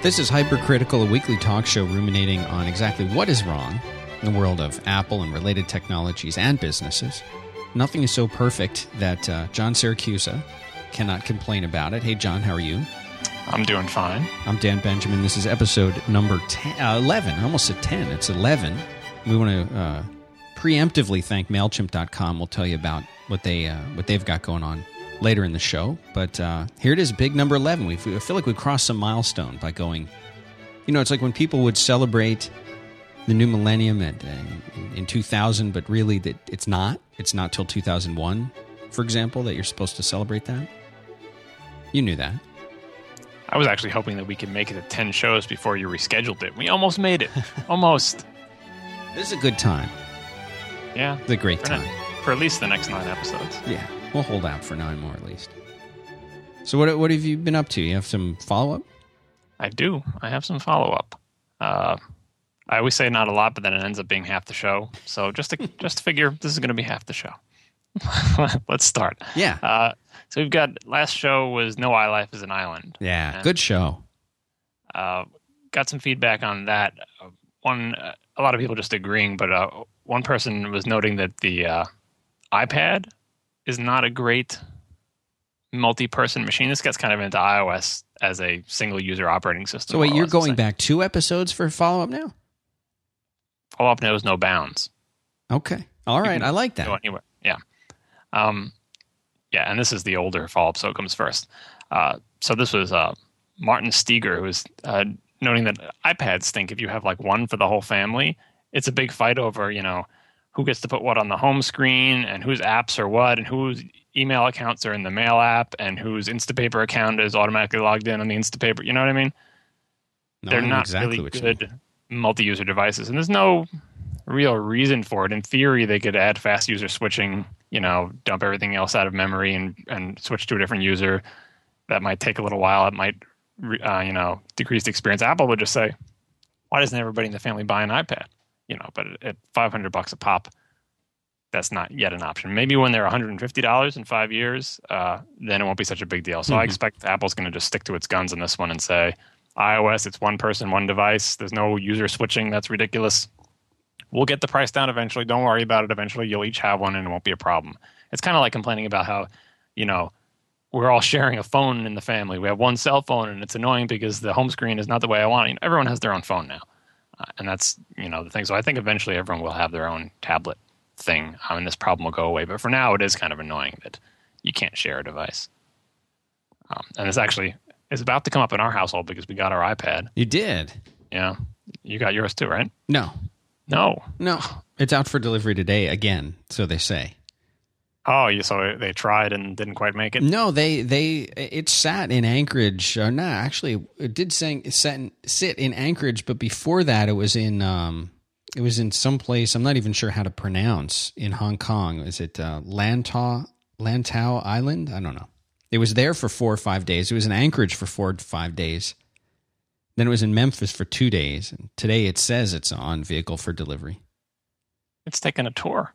This is Hypercritical, a weekly talk show ruminating on exactly what is wrong in the world of Apple and related technologies and businesses. Nothing is so perfect that uh, John Siracusa cannot complain about it. Hey, John, how are you? I'm doing fine. I'm Dan Benjamin. This is episode number 10, uh, 11. I almost said 10. It's 11. We want to uh, preemptively thank MailChimp.com. We'll tell you about what, they, uh, what they've got going on later in the show. But uh, here it is, big number 11. We feel like we crossed some milestone by going. You know, it's like when people would celebrate the new millennium at, uh, in 2000, but really that it's not. It's not till 2001, for example, that you're supposed to celebrate that. You knew that. I was actually hoping that we could make it to 10 shows before you rescheduled it. We almost made it. almost. This is a good time. Yeah. The great for, time. ne- for at least the next nine episodes. Yeah. We'll hold out for nine more at least. So what what have you been up to? You have some follow up? I do. I have some follow up. Uh, I always say not a lot, but then it ends up being half the show. So just to just figure this is going to be half the show. Let's start. Yeah. Uh, so we've got last show was No iLife is an Island. Yeah. And, Good show. Uh, got some feedback on that. One, a lot of people just agreeing, but uh, one person was noting that the uh, iPad is not a great multi-person machine. This gets kind of into iOS as a single user operating system. So wait, you're going back two episodes for follow up now? Follow up knows no bounds. Okay. All right. I like that. anywhere. Yeah. Um, yeah, and this is the older follow up, so it comes first. Uh, so this was uh, Martin Steger who was uh, noting that iPads stink if you have like one for the whole family. It's a big fight over, you know, who gets to put what on the home screen and whose apps are what and whose email accounts are in the mail app and whose Instapaper account is automatically logged in on the Instapaper. You know what I mean? No, They're I not exactly really what you mean. good multi-user devices, and there's no real reason for it. In theory, they could add fast user switching. You know, dump everything else out of memory and and switch to a different user. That might take a little while. It might, uh, you know, decrease the experience. Apple would just say, "Why doesn't everybody in the family buy an iPad?" You know, but at 500 bucks a pop, that's not yet an option. Maybe when they're 150 dollars in five years, uh, then it won't be such a big deal. So I Mhm. expect Apple's going to just stick to its guns on this one and say, iOS, it's one person, one device. There's no user switching. That's ridiculous. We'll get the price down eventually. Don't worry about it. Eventually, you'll each have one, and it won't be a problem. It's kind of like complaining about how, you know, we're all sharing a phone in the family. We have one cell phone, and it's annoying because the home screen is not the way I want it. You know, everyone has their own phone now, uh, and that's you know the thing. So I think eventually everyone will have their own tablet thing, um, and this problem will go away. But for now, it is kind of annoying that you can't share a device. Um, and this actually is about to come up in our household because we got our iPad. You did. Yeah, you got yours too, right? No. No. No. It's out for delivery today again, so they say. Oh, you so they tried and didn't quite make it. No, they they it sat in Anchorage. No, actually, it did sing, sit, sit in Anchorage, but before that, it was in um, it was in some place I'm not even sure how to pronounce in Hong Kong. Is it uh, Lantau Lantau Island? I don't know. It was there for four or five days. It was in Anchorage for four to five days. Then it was in Memphis for two days. And today it says it's on vehicle for delivery. It's taken a tour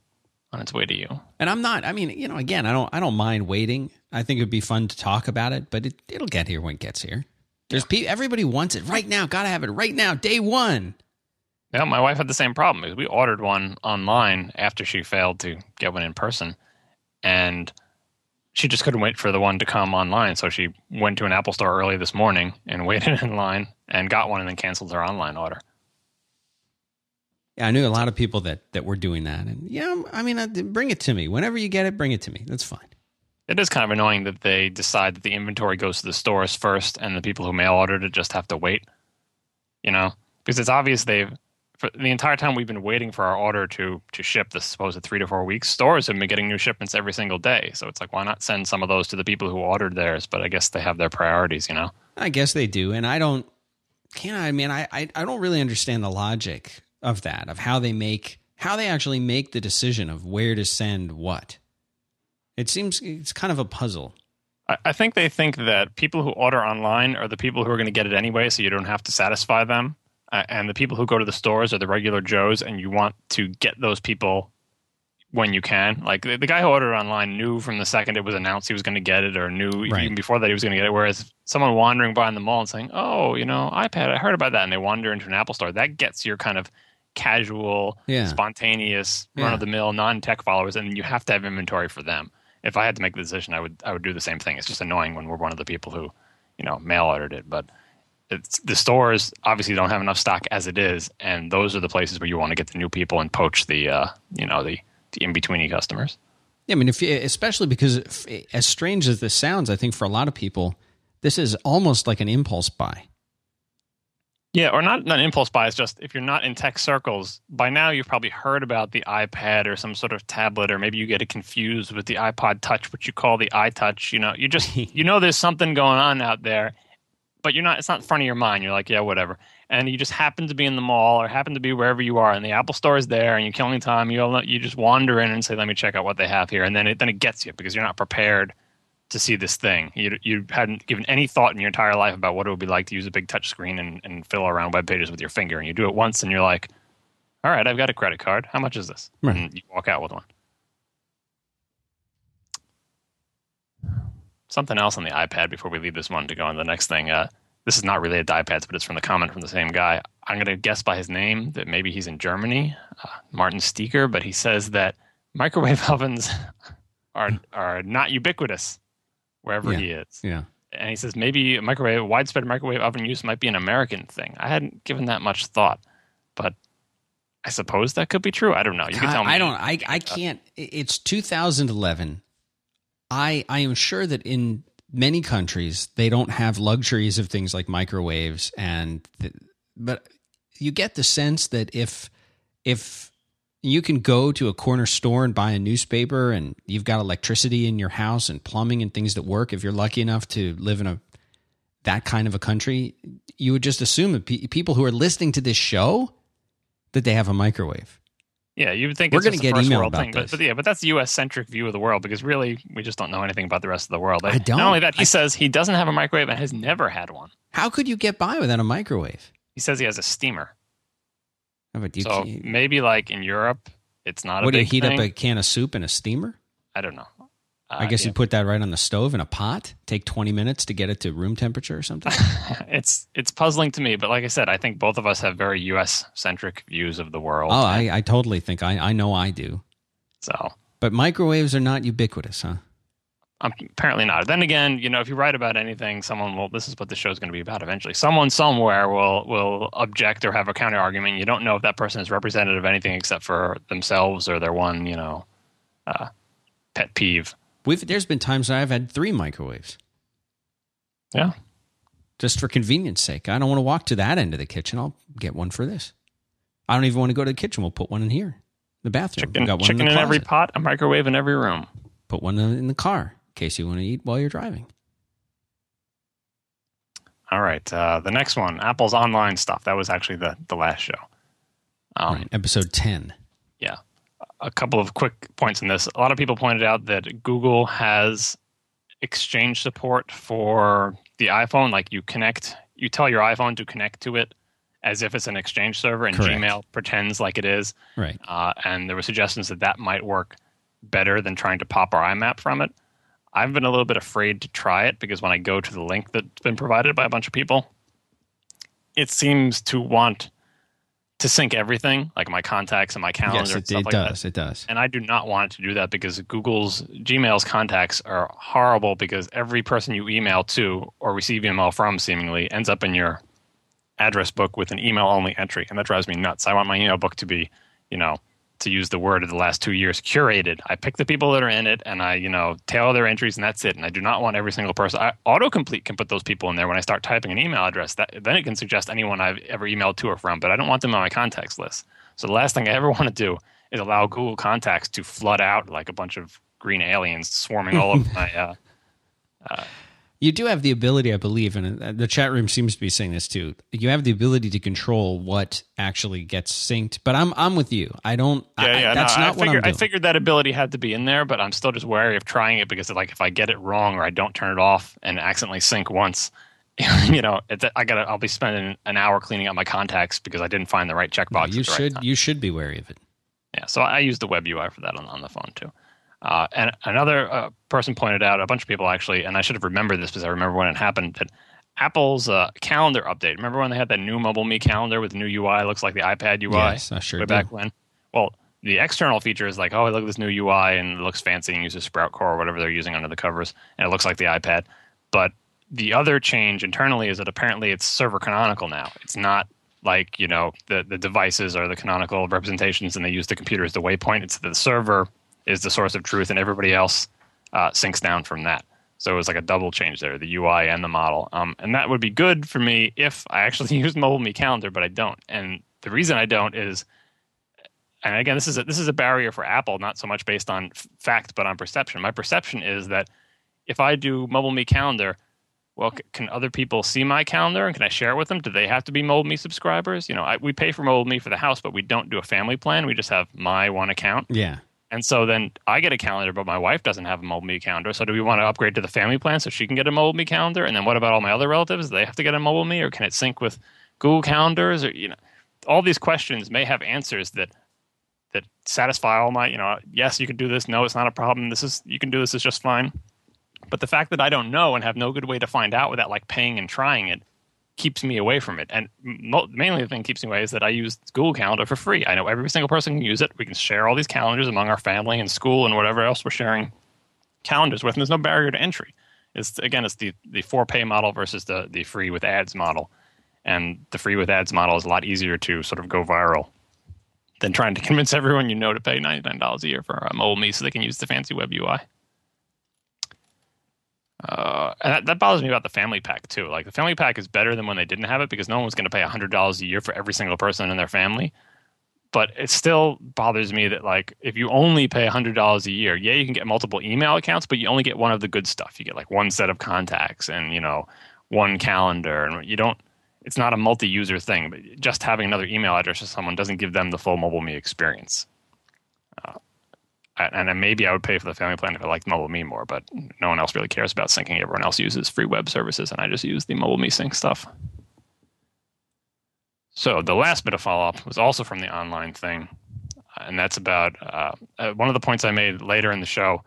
on its way to you. And I'm not. I mean, you know, again, I don't. I don't mind waiting. I think it would be fun to talk about it, but it, it'll get here when it gets here. There's pe- everybody wants it right now. Got to have it right now, day one. Yeah, my wife had the same problem. because We ordered one online after she failed to get one in person, and she just couldn't wait for the one to come online. So she went to an Apple store early this morning and waited in line and got one, and then canceled her online order. Yeah, I knew a lot of people that that were doing that, and yeah, I mean, uh, bring it to me whenever you get it. Bring it to me. That's fine. It is kind of annoying that they decide that the inventory goes to the stores first, and the people who mail ordered it just have to wait. You know, because it's obvious they've for the entire time we've been waiting for our order to to ship this supposed three to four weeks. Stores have been getting new shipments every single day, so it's like why not send some of those to the people who ordered theirs? But I guess they have their priorities. You know, I guess they do, and I don't. Can I? I mean, I, I I don't really understand the logic of that, of how they make how they actually make the decision of where to send what. It seems it's kind of a puzzle. I, I think they think that people who order online are the people who are going to get it anyway, so you don't have to satisfy them. Uh, and the people who go to the stores are the regular Joes, and you want to get those people when you can. Like the, the guy who ordered online knew from the second it was announced he was going to get it, or knew Right. even before that he was going to get it. Whereas someone wandering by in the mall and saying, "Oh, you know, iPad, I heard about that," and they wander into an Apple store, that gets your kind of casual, Yeah. spontaneous, Yeah. run of the mill, non tech followers, and you have to have inventory for them. If I had to make the decision, I would I would do the same thing. It's just annoying when we're one of the people who, you know, mail ordered it, but. It's, the stores obviously don't have enough stock as it is, and those are the places where you want to get the new people and poach the, uh, you know, the, the in betweeny customers. Yeah, I mean, if you, especially because if, as strange as this sounds, I think for a lot of people, this is almost like an impulse buy. Yeah, or not, not impulse buy. It's just if you're not in tech circles, by now you've probably heard about the iPad or some sort of tablet, or maybe you get it confused with the iPod Touch, which you call the iTouch. You know, you just you know there's something going on out there, but you're not. It's not in front of your mind. You're like, yeah, whatever. And you just happen to be in the mall or happen to be wherever you are, and the Apple Store is there, and you're killing time. You you just wander in and say, let me check out what they have here, and then it then it gets you because you're not prepared to see this thing. You you hadn't given any thought in your entire life about what it would be like to use a big touch screen and, and fiddle around web pages with your finger. And you do it once and you're like, all right, I've got a credit card. How much is this? Right. And you walk out with one. Something else on the iPad before we leave this one to go on the next thing. Uh, this is not related to iPads, but it's from the comment from the same guy. I'm going to guess by his name that maybe he's in Germany, uh, Martin Steeker, but he says that microwave ovens are are not ubiquitous wherever Yeah. he is. Yeah. And he says maybe microwave widespread microwave oven use might be an American thing. I hadn't given that much thought, but I suppose that could be true. I don't know. You can tell me. I don't. I I can't. It's 2011. I I am sure that in many countries they don't have luxuries of things like microwaves and th- but you get the sense that if if you can go to a corner store and buy a newspaper and you've got electricity in your house and plumbing and things that work if you're lucky enough to live in a that kind of a country you would just assume that pe- people who are listening to this show that they have a microwave Yeah, you would think We're it's gonna get first email world about thing, but, this. but yeah, but that's the U.S. centric view of the world because really we just don't know anything about the rest of the world. I don't. Not only that, he I- says he doesn't have a microwave and has never had one. How could you get by without a microwave? He says he has a steamer. How about you? so maybe like in Europe, it's not a what do you heat thing. up a can of soup in a steamer? I don't know. I Uh, guess yeah. you put that right on the stove in a pot. Take twenty minutes to get it to room temperature or something. it's it's puzzling to me, but like I said, I think both of us have very U.S. centric views of the world. oh, I, I totally think I, I know I do. so But microwaves are not ubiquitous, huh? Um, apparently not. Then again, you know, if you write about anything, someone will. This is what the show's going to be about eventually. Someone somewhere will will object or have a counter argument. You don't know if that person is representative of anything except for themselves or their one, you know, uh, pet peeve. We've there's been times I've had three microwaves Yeah, just for convenience sake. I don't want to walk to that end of the kitchen. I'll get one for this. I don't even want to go to the kitchen. We'll put one in here, the bathroom. chicken, got one chicken in, in, every pot, a microwave in every room. Put one in the car in case you want to eat while you're driving. All right, uh, the next one, Apple's online stuff. That was actually the the last show. Um, right, episode ten. yeah a couple of quick points in this a lot of people pointed out that google has exchange support for the iphone like you connect you tell your iphone to connect to it as if it's an exchange server and Correct. gmail pretends like it is Right. uh, and there were suggestions that that might work better than trying to pop our imap from it i've been a little bit afraid to try it because when i go to the link that's been provided by a bunch of people it seems to want to sync everything like my contacts and my calendar Yes, and it, stuff it like that does. It does. and I do not want to do that because Google's Gmail's contacts are horrible because every person you email to or receive email from seemingly ends up in your address book with an email only entry. And that drives me nuts. I want my email book to be, you know, to use the word of the last two years, curated. I pick the people that are in it and I, you know, tailor their entries and that's it. And I do not want every single person. I, autocomplete can put those people in there when I start typing an email address. That then it can suggest anyone I've ever emailed to or from, but I don't want them on my contacts list. So the last thing I ever want to do is allow Google Contacts to flood out like a bunch of green aliens swarming all over my. Uh, You do have the ability, I believe, and uh, the chat room seems to be saying this too. You have the ability to control what actually gets synced. But I'm I'm with you. I don't. yeah, I, yeah. that's no, not I what I'm figured, doing. I figured that ability had to be in there, but I'm still just wary of trying it because, like, if I get it wrong or I don't turn it off and accidentally sync once, you know, I gotta. I'll be spending an hour cleaning out my contacts because I didn't find the right checkbox. you the right should time. you should be wary of it. Yeah, so I use the web UI for that on, on the phone too. Uh, and another uh, person pointed out, a bunch of people actually, and I should have remembered this because I remember when it happened, that Apple's uh, calendar update. Remember when they had that new Mobile Me calendar with the new UI? Looks like the iPad UI. Yes, I sure way do. back when. Well, the external feature is like, oh, look at this new UI and it looks fancy and uses SproutCore or whatever they're using under the covers, and it looks like the iPad. But the other change internally is that apparently it's server canonical now. It's not like you know the the devices are the canonical representations and they use the computer as the waypoint. It's the server is the source of truth and everybody else uh, syncs down from that. So it was like a double change there, the UI and the model. Um, and that would be good for me if I actually use Mobile Me Calendar, but I don't. And the reason I don't is, and again, this is a, this is a barrier for Apple, not so much based on f- fact, but on perception. My perception is that if I do Mobile Me Calendar, well, c- can other people see my calendar and can I share it with them? Do they have to be Mobile Me subscribers? You know, I, we pay for Mobile Me for the house, but we don't do a family plan. We just have my one account. Yeah. And so then I get a calendar, but my wife doesn't have a Mobile Me calendar. So do we want to upgrade to the family plan so she can get a Mobile Me calendar? And then what about all my other relatives? Do they have to get a Mobile Me, or can it sync with Google calendars? Or you know, all these questions may have answers that that satisfy all my. You know, yes, you can do this. No, it's not a problem. This is you can do this. Is just fine. But the fact that I don't know and have no good way to find out without like paying and trying it keeps me away from it. And mo- mainly the thing keeps me away is that I use Google Calendar for free. I know every single person can use it. We can share all these calendars among our family and school and whatever else we're sharing calendars with. And there's no barrier to entry. It's again, it's the the for pay model versus the the free with ads model. And the free with ads model is a lot easier to sort of go viral than trying to convince everyone you know to pay ninety nine dollars a year for a mobile me so they can use the fancy web UI. Uh, and that, that bothers me about the family pack too. Like the family pack is better than when they didn't have it because no one was going to pay hundred dollars a year for every single person in their family. But it still bothers me that like if you only pay hundred dollars a year, yeah, you can get multiple email accounts, but you only get one of the good stuff. You get like one set of contacts and you know one calendar, and you don't. It's not a multi-user thing, but just having another email address to someone doesn't give them the full mobile me experience and then maybe I would pay for the family plan if I liked Mobile Me more, but no one else really cares about syncing. Everyone else uses free web services, and I just use the Mobile Me sync stuff. So the last bit of follow up was also from the online thing, and that's about uh, uh, one of the points I made later in the show.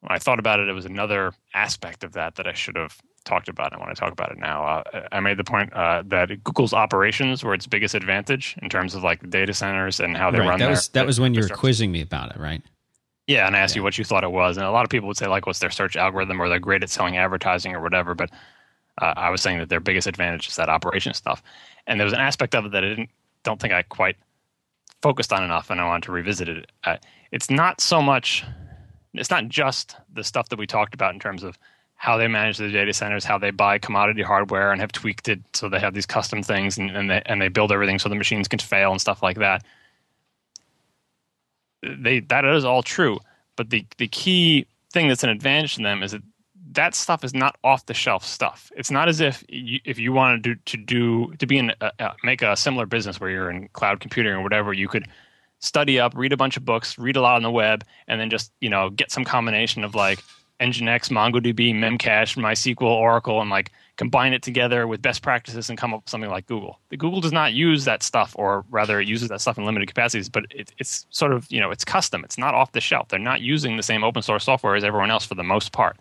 When I thought about it, it was another aspect of that that I should have talked about. I want to talk about it now. Uh, I made the point uh, that Google's operations were its biggest advantage in terms of like data centers and how they right. run. That their, was that was when you were quizzing me about it, right? Yeah, and I asked you what you thought it was, and a lot of people would say like, "What's their search algorithm?" or "They're great at selling advertising" or whatever. But uh, I was saying that their biggest advantage is that operation stuff, and there was an aspect of it that I didn't don't think I quite focused on enough, and I wanted to revisit it. Uh, it's not so much, it's not just the stuff that we talked about in terms of how they manage the data centers, how they buy commodity hardware and have tweaked it so they have these custom things, and, and they and they build everything so the machines can fail and stuff like that they that is all true. But the the key thing that's an advantage to them is that that stuff is not off the shelf stuff. It's not as if you, if you wanted to to do to be in a, make a similar business where you're in cloud computing or whatever, you could study up, read a bunch of books, read a lot on the web, and then just you know get some combination of like Nginx, MongoDB, Memcache, MySQL, Oracle, and like combine it together with best practices and come up with something like Google. The Google does not use that stuff, or rather, it uses that stuff in limited capacities, but it, it's sort of you know it's custom. It's not off the shelf. They're not using the same open source software as everyone else for the most part.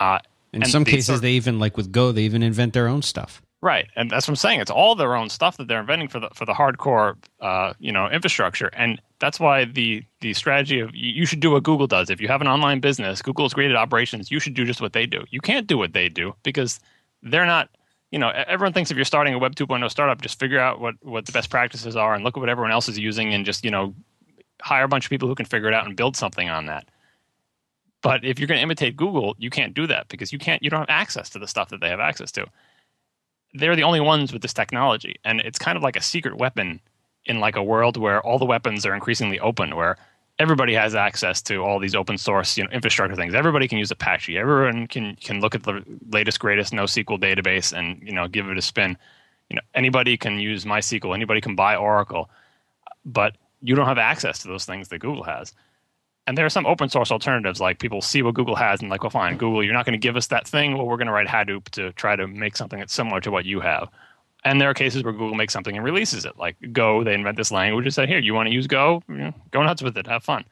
Uh, In some they cases, sort- they even like with Go, they even invent their own stuff. Right, and that's what I'm saying. It's all their own stuff that they're inventing for the for the hardcore, uh, you know, infrastructure, and that's why the the strategy of you should do what Google does. If you have an online business, Google's at operations. You should do just what they do. You can't do what they do because they're not. You know, everyone thinks if you're starting a Web 2.0 startup, just figure out what what the best practices are and look at what everyone else is using, and just you know, hire a bunch of people who can figure it out and build something on that. But if you're going to imitate Google, you can't do that because you can't. You don't have access to the stuff that they have access to they're the only ones with this technology and it's kind of like a secret weapon in like a world where all the weapons are increasingly open where everybody has access to all these open source you know infrastructure things. Everybody can use apache. Everyone can can look at the latest greatest NoSQL database and you know give it a spin. You know anybody can use mysql. Anybody can buy oracle. But you don't have access to those things that google has. And there are some open source alternatives like people see what google has and like well fine google you're not going to give us that thing. Well we're going to write hadoop to try to make something that's similar to what you have and there are cases where Google makes something and releases it. Like Go, they invent this language and say, "Here, you want to use Go? You know, go nuts with it. Have fun."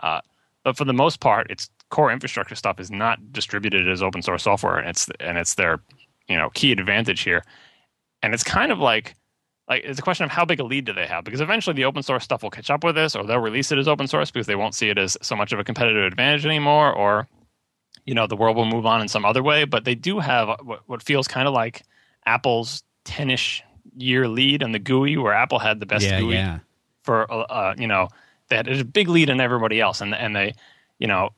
Uh, but for the most part, its core infrastructure stuff is not distributed as open source software, and it's and it's their you know key advantage here. And it's kind of like like it's a question of how big a lead do they have because eventually the open source stuff will catch up with this, or they'll release it as open source because they won't see it as so much of a competitive advantage anymore, or you know the world will move on in some other way. But they do have what, what feels kind of like Apple's 10ish year lead on the GUI, where Apple had the best Yeah, GUI yeah. for uh, uh, you know they had a big lead on everybody else, and and they you know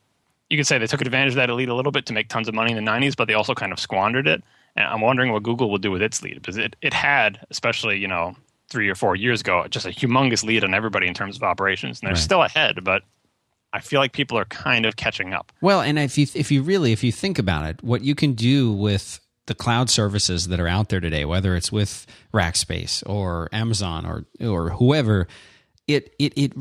you could say they took advantage of that lead a little bit to make tons of money in the 90s, but they also kind of squandered it. And I'm wondering what Google will do with its lead because it it had, especially you know three or four years ago, just a humongous lead on everybody in terms of operations, and they're Right. still ahead, but. I feel like people are kind of catching up. Well, and if you if you really if you think about it, what you can do with the cloud services that are out there today, whether it's with Rackspace or Amazon or or whoever, it it it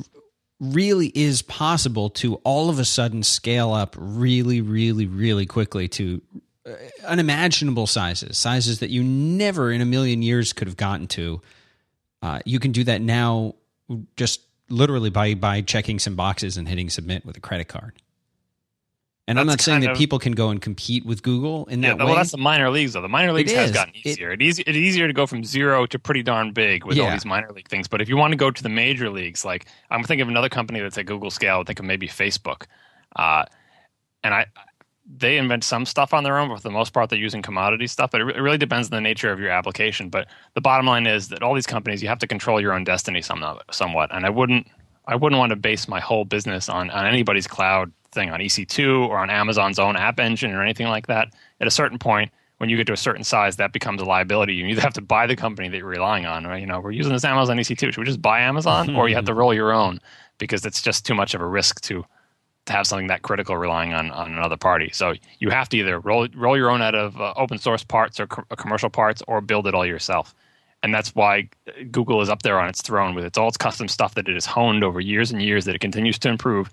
really is possible to all of a sudden scale up really really really quickly to uh, unimaginable sizes, sizes that you never in a million years could have gotten to. Uh, you can do that now, just literally by by checking some boxes and hitting submit with a credit card. And I'm not saying that of- people can go and compete with Google in Yeah, that well, way. Well, that's the minor leagues, though. The minor leagues has is. gotten easier. It, easy, it's easier to go from zero to pretty darn big with all these minor league things. But if you want to go to the major leagues, like I'm thinking of another company that's at Google scale. I think of maybe Facebook, uh, and I they invent some stuff on their own, but for the most part, they're using commodity stuff. But it, re- it really depends on the nature of your application. But the bottom line is that all these companies, you have to control your own destiny some, somewhat. And I wouldn't, I wouldn't want to base my whole business on on anybody's cloud thing, on EC2 or on Amazon's own app engine or anything like that. At a certain point, when you get to a certain size, that becomes a liability. You either have to buy the company that you're relying on, right? You know, we're using this Amazon EC2. Should we just buy Amazon, or you have to roll your own because it's just too much of a risk to to have something that critical relying on, on another party. So you have to either roll roll your own out of uh, open source parts or co- commercial parts, or build it all yourself. And that's why Google is up there on its throne with its all its custom stuff that it has honed over years and years that it continues to improve.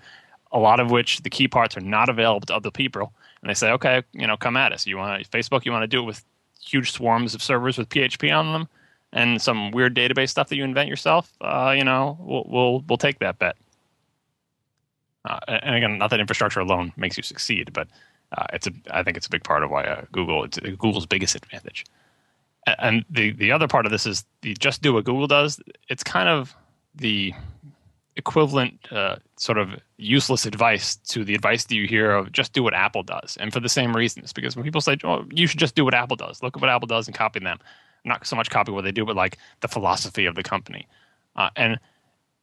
A lot of which the key parts are not available to other people, and they say, okay, you know, come at us. You want Facebook? You want to do it with huge swarms of servers with PHP on them and some weird database stuff that you invent yourself? Uh, you know, we'll we'll we'll take that bet. Uh, and again, not that infrastructure alone makes you succeed, but uh, it's a. I think it's a big part of why uh, Google. It's Google's biggest advantage. And the the other part of this is the just do what Google does. It's kind of the equivalent uh, sort of useless advice to the advice that you hear of just do what Apple does, and for the same reasons. Because when people say, "Oh, you should just do what Apple does," look at what Apple does and copy them. Not so much copy what they do, but like the philosophy of the company. Uh, and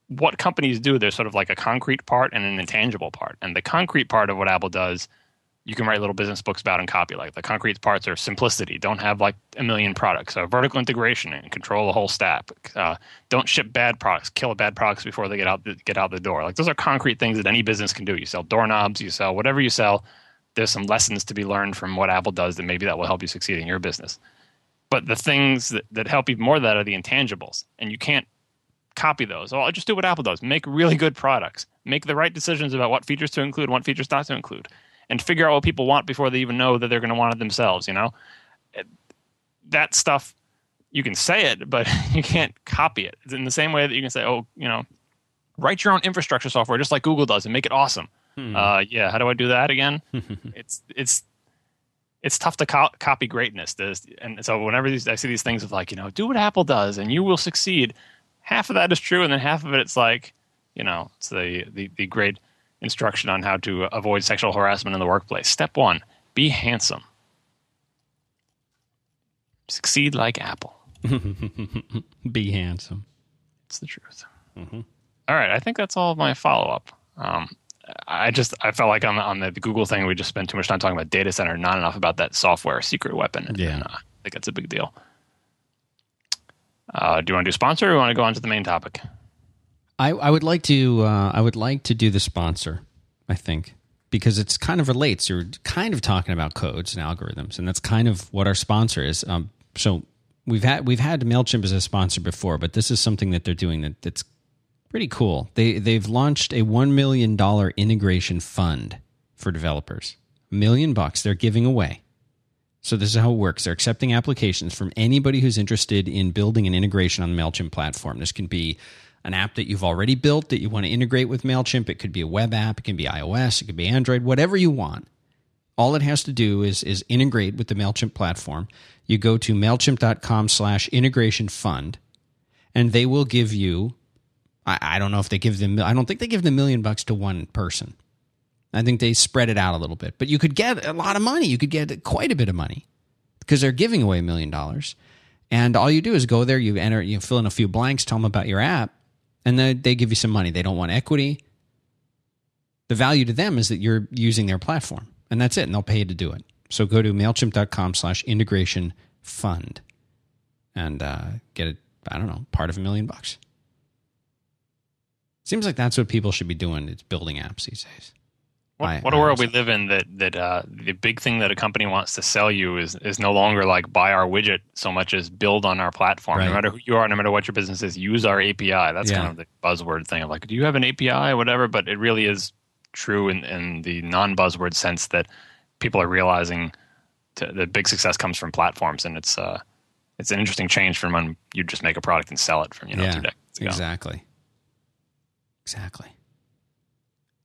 what companies do, there's sort of like a concrete part and an intangible part. And the concrete part of what Apple does, you can write little business books about and copy. Like the concrete parts are simplicity. Don't have like a million products. Uh, vertical integration and control the whole stack. Uh, don't ship bad products. Kill bad products before they get out the, get out the door. Like those are concrete things that any business can do. You sell doorknobs. You sell whatever you sell. There's some lessons to be learned from what Apple does that maybe that will help you succeed in your business. But the things that, that help you more that are the intangibles, and you can't copy those. Oh, just do what Apple does. Make really good products. Make the right decisions about what features to include, what features not to include, and figure out what people want before they even know that they're going to want it themselves. You know, that stuff you can say it, but you can't copy it. It's in the same way that you can say, oh, you know, write your own infrastructure software just like Google does and make it awesome. Uh, yeah, how do I do that again? it's it's it's tough to co- copy greatness. There's, and so whenever these, I see these things of like, you know, do what Apple does and you will succeed. Half of that is true, and then half of it, it's like, you know, it's the, the, the great instruction on how to avoid sexual harassment in the workplace. Step one, be handsome. Succeed like Apple. Be handsome. It's the truth. All right, I think that's all of my follow up. Um, I just I felt like on the, on the Google thing we just spent too much time talking about data center, not enough about that software secret weapon. And, Yeah. uh, I think that's a big deal. Uh, do you want to do sponsor, or Do you want to go on to the main topic? I, I would like to uh, I would like to do the sponsor. I think because it's kind of relates. You're kind of talking about codes and algorithms, and that's kind of what our sponsor is. Um, so we've had we've had Mailchimp as a sponsor before, but this is something that they're doing that, that's pretty cool. They they've launched a one million dollar integration fund for developers. A million bucks they're giving away So this is how it works. They're accepting applications from anybody who's interested in building an integration on the MailChimp platform. This can be an app that you've already built that you want to integrate with MailChimp. It could be a web app, it can be iOS, it could be Android, whatever you want. All it has to do is is integrate with the MailChimp platform. You go to MailChimp.com slash integration fund, and they will give you I, I don't know if they give them I don't think they give the million bucks to one person. I think they spread it out a little bit. But you could get a lot of money. You could get quite a bit of money because they're giving away a million dollars. And all you do is go there, you enter, you fill in a few blanks, tell them about your app, and then they give you some money. They don't want equity. The value to them is that you're using their platform, and that's it. And they'll pay you to do it. So go to mailchimp.com slash integration fund and uh, get it, I don't know, part of a million bucks. Seems like that's what people should be doing. It's building apps these days. What, what a world we live in that that uh, the big thing that a company wants to sell you is is no longer like buy our widget so much as build on our platform. Right. No matter who you are, no matter what your business is, use our API. That's yeah. kind of the buzzword thing of like, do you have an API or whatever? But it really is true in, in the non buzzword sense that people are realizing to, that big success comes from platforms, and it's uh, it's an interesting change from when you just make a product and sell it from you know yeah, two decades ago. Exactly. Exactly.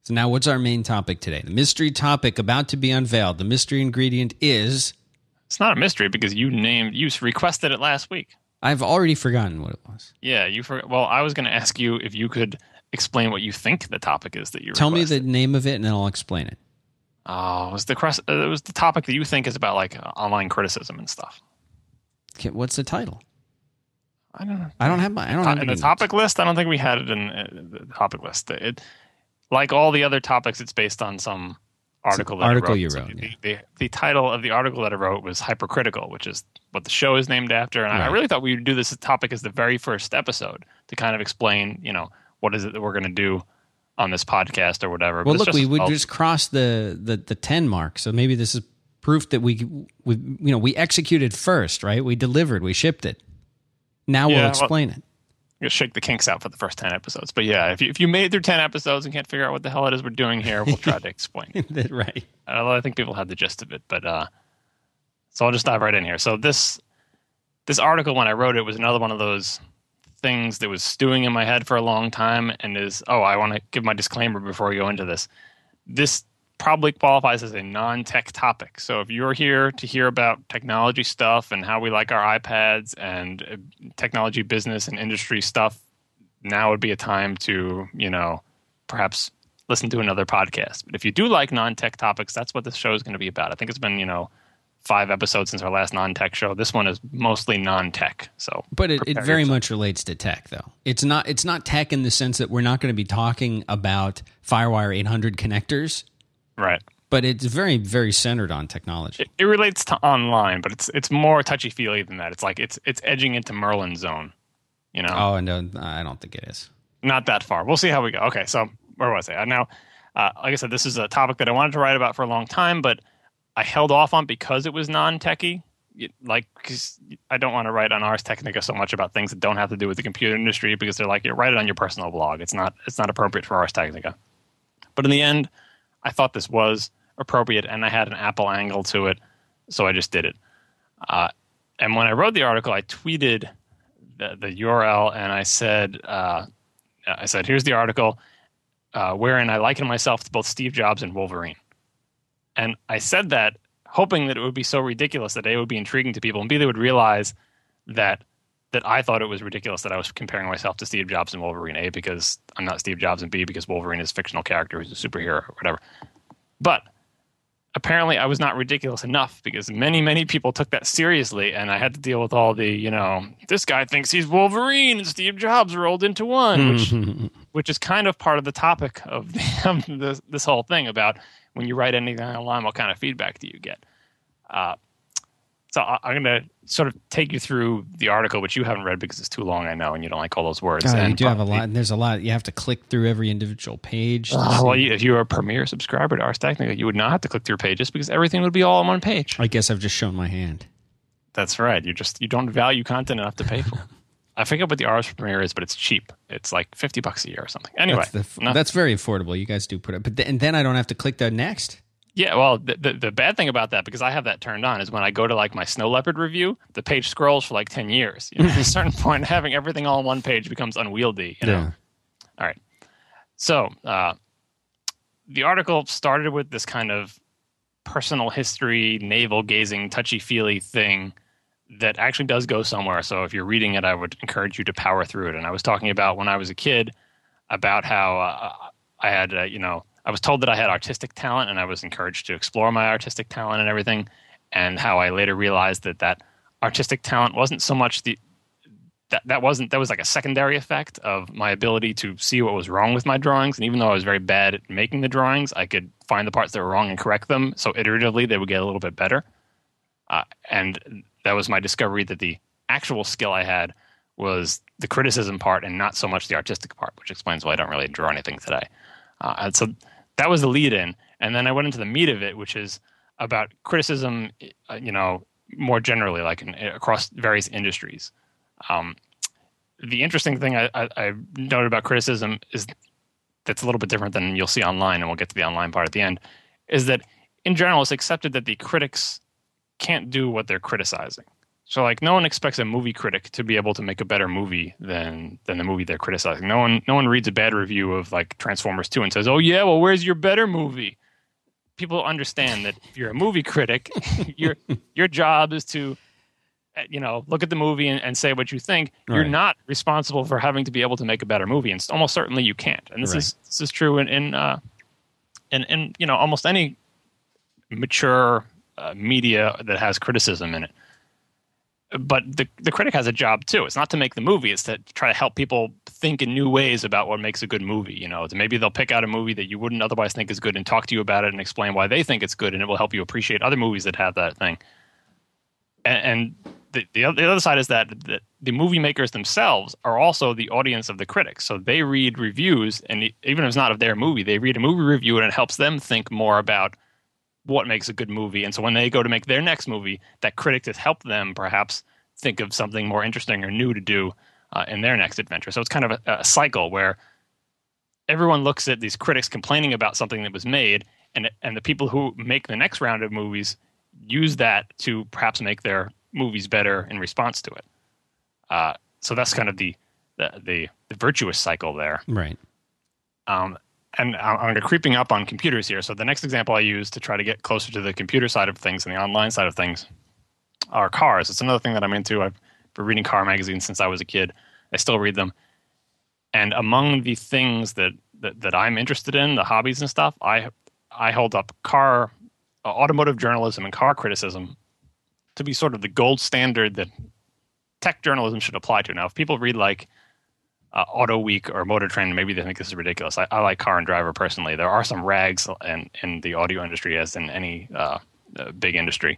So now what's our main topic today? The mystery topic about to be unveiled. The mystery ingredient is It's not a mystery because you named you requested it last week. I've already forgotten what it was. Yeah, you for well, I was going to ask you if you could explain what you think the topic is that you Tell requested. me the name of it and then I'll explain it. Oh, it was the uh, it was the topic that you think is about like online criticism and stuff. Okay, what's the title? I don't know. I don't have my I don't have in the topic list. I don't think we had it in uh, the topic list. It like all the other topics, it's based on some article. That article wrote. you wrote. the, yeah. the, the title of the article that I wrote was hypercritical, which is what the show is named after. And I- I really thought we would do this topic as the very first episode to kind of explain, you know, what is it that we're going to do on this podcast or whatever. But Well, look, just we would well- just cross the, the the ten mark, so maybe this is proof that we we you know we executed first, right? We delivered, we shipped it. Now Yeah, we'll well- explain it. Shake the kinks out for the first ten episodes. But yeah, if you if you made it through ten episodes and can't figure out what the hell it is we're doing here, we'll try to explain. it. right. Although I think people have the gist of it, but uh, so I'll just dive right in here. So this this article, when I wrote it, was another one of those things that was stewing in my head for a long time, and is oh, I want to give my disclaimer before we go into this. This probably qualifies as a non-tech topic. So if you're here to hear about technology stuff and how we like our iPads and uh, technology business and industry stuff, now would be a time to you know perhaps listen to another podcast. But if you do like non-tech topics, that's what this show is going to be about. I think it's been, you know, five episodes since our last non-tech show. This one is mostly non-tech. So, But it, it very yourself. much relates to tech, though. It's not it's not tech in the sense that we're not going to be talking about FireWire 800 connectors, right. but it's very very centered on technology. It, it relates to online, but it's it's more touchy-feely than that. It's like it's it's edging into Merlin zone. You know, oh, no, I don't think it is. not that far. We'll see how we go. Okay, so where was I? Now, uh, like I said, this is a topic that I wanted to write about for a long time, but I held off on because it was non-techy. Like, because I don't want to write on Ars Technica so much about things that don't have to do with the computer industry because they're like, you write it on your personal blog. It's not. It's not appropriate for Ars Technica. But in the end, I thought this was appropriate, and I had an Apple angle to it, so I just did it. Uh, and when I wrote the article, I tweeted the, the URL, and I said, uh, I said, here's the article uh, wherein I liken myself to both Steve Jobs and Wolverine. And I said that hoping that it would be so ridiculous that A, it would be intriguing to people, and B, they would realize that that I thought it was ridiculous that I was comparing myself to Steve Jobs and Wolverine. A, because I'm not Steve Jobs, and B, because Wolverine is a fictional character who's a superhero or whatever. But apparently I was not ridiculous enough because many, many people took that seriously, and I had to deal with all the, you know, this guy thinks he's Wolverine and Steve Jobs rolled into one, which which is kind of part of the topic of, the, this, this whole thing about when you write anything online, what kind of feedback do you get? Uh, so I'm going to sort of take you through the article, which you haven't read because it's too long, I know, and you don't like all those words. Oh, you do have a lot, and There's a lot. You have to click through every individual page. Uh, well, you- if you are a premier subscriber to Ars Technica, you would not have to click through pages because everything would be all on one page. I guess I've just shown my hand. That's right. You just you don't value content enough to pay for. I forget what the Ars Premier is, but it's cheap. It's like fifty bucks a year or something. Anyway, That's, the, that's very affordable. You guys do put it, but th- and then I don't have to click the next. Yeah, well, the, the, the bad thing about that because I have that turned on is when I go to like my snow leopard review, the page scrolls for like ten years. You know, at a certain point, having everything all on one page becomes unwieldy. You know? Yeah. All right. So uh, the article started with this kind of personal history, navel gazing, touchy feely thing that actually does go somewhere. So if you're reading it, I would encourage you to power through it. And I was talking about when I was a kid about how uh, I had, uh, you know, I was told that I had artistic talent and I was encouraged to explore my artistic talent and everything. And how I later realized that that artistic talent wasn't so much the, that, that wasn't that was like a secondary effect of my ability to see what was wrong with my drawings. And even though i was very bad at making the drawings i could find the parts that were wrong and correct them so iteratively they would get a little bit better. Uh, and that was my discovery that the actual skill i had was the criticism part and not so much the artistic part which explains why i don't really draw anything today. Uh, and so that was the lead in and then i went into the meat of it which is about criticism uh, you know more generally like in, across various industries um, the interesting thing I, I, I, noted about criticism is that's a little bit different than you'll see online, and we'll get to the online part at the end. Is that in general, it's accepted that the critics can't do what they're criticizing. So, like, no one expects a movie critic to be able to make a better movie than than the movie they're criticizing. No one, no one reads a bad review of like Transformers Two and says, "Oh yeah, well, where's your better movie?" People understand that if you're a movie critic, your your job is to you know, look at the movie and, and say what you think. You're not responsible for having to be able to make a better movie, and almost certainly you can't. And this right. is this is true in in, uh, in in you know almost any mature uh, media that has criticism in it. But the the critic has a job too. It's not to make the movie; it's to try to help people think in new ways about what makes a good movie. You know, maybe they'll pick out a movie that you wouldn't otherwise think is good and talk to you about it and explain why they think it's good, and it will help you appreciate other movies that have that thing. and, and the, the, the other side is that, that the movie makers themselves are also the audience of the critics. So they read reviews, and even if it's not of their movie, they read a movie review, and it helps them think more about what makes a good movie. And so when they go to make their next movie, that critic has helped them perhaps think of something more interesting or new to do uh, in their next adventure. So it's kind of a, a cycle where everyone looks at these critics complaining about something that was made, and and the people who make the next round of movies use that to perhaps make their movies better in response to it. Uh, so that's kind of the, the, the the virtuous cycle there, right? Um, and I'm creeping up on computers here. So the next example I use to try to get closer to the computer side of things and the online side of things are cars. It's another thing that I'm into. I've been reading car magazines since I was a kid. I still read them. And among the things that, that, that I'm interested in, the hobbies and stuff, I I hold up car, uh, automotive journalism and car criticism to be sort of the gold standard that tech journalism should apply to. Now, if people read like uh, Auto Week or Motor Trend, maybe they think this is ridiculous. I, I, like Car and Driver personally. There are some rags in, in the audio industry, as in any uh, uh, big industry.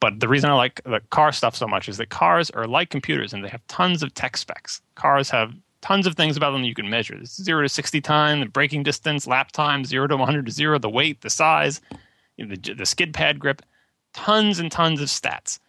But the reason I like the car stuff so much is that cars are like computers and they have tons of tech specs. Cars have tons of things about them you can measure. This zero to 60 time, the braking distance, lap time, zero to 100 to zero, the weight, the size, you know, the, the skid pad grip tons and tons of stats.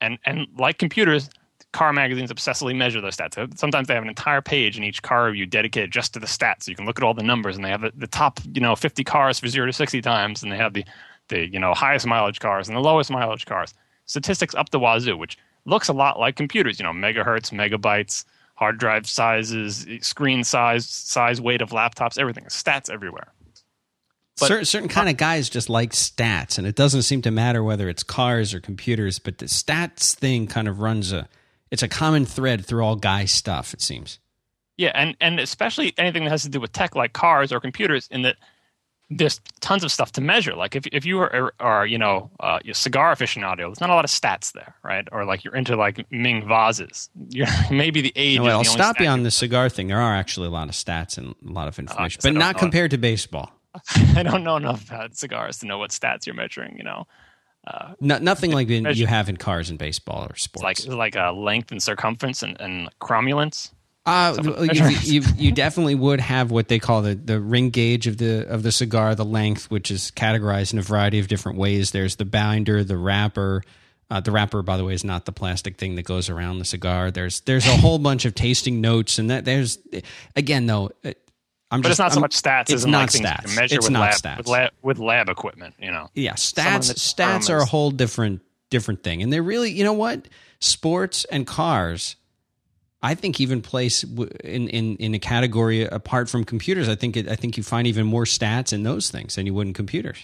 And and like computers, car magazines obsessively measure those stats. Sometimes they have an entire page in each car review dedicated just to the stats. So you can look at all the numbers, and they have the, top, you know, 50 cars for zero to 60 times, and they have the, the you know highest mileage cars and the lowest mileage cars. Statistics up the wazoo, which looks a lot like computers. You know, megahertz, megabytes, hard drive sizes, screen size, size, weight of laptops, everything. Stats everywhere. But, certain, certain kind of guys just like stats, and it doesn't seem to matter whether it's cars or computers. But the stats thing kind of runs a it's a common thread through all guy stuff. It seems. Yeah, and and especially anything that has to do with tech, like cars or computers, in that there's tons of stuff to measure. Like if if you are, are you know uh, a cigar aficionado, there's not a lot of stats there, right? Or like you're into like Ming vases. You're maybe the age. No, well, I'll stop you on the cigar thing. There are actually a lot of stats and a lot of uh, information, uh, but not compared to baseball. I don't know enough about cigars to know what stats you're measuring. You know, uh, no, nothing like in, you have in cars and baseball or sports. It's like like a length and circumference and, and cromulence. Uh, you, you, you, definitely would have what they call the, the ring gauge of the of the cigar, the length, which is categorized in a variety of different ways. There's the binder, the wrapper. Uh, the wrapper, by the way, is not the plastic thing that goes around the cigar. There's there's a whole bunch of tasting notes, and that there's again though I'm but just, it's not so I'm- much stats it's not like stats. measure It's with not lab, stats. With, lab, with lab equipment. You know, Yeah, stats stats are a whole different different thing, and they're really you know what sports and cars. I think even place in, in in a category apart from computers. I think it, I think you find even more stats in those things than you would in computers.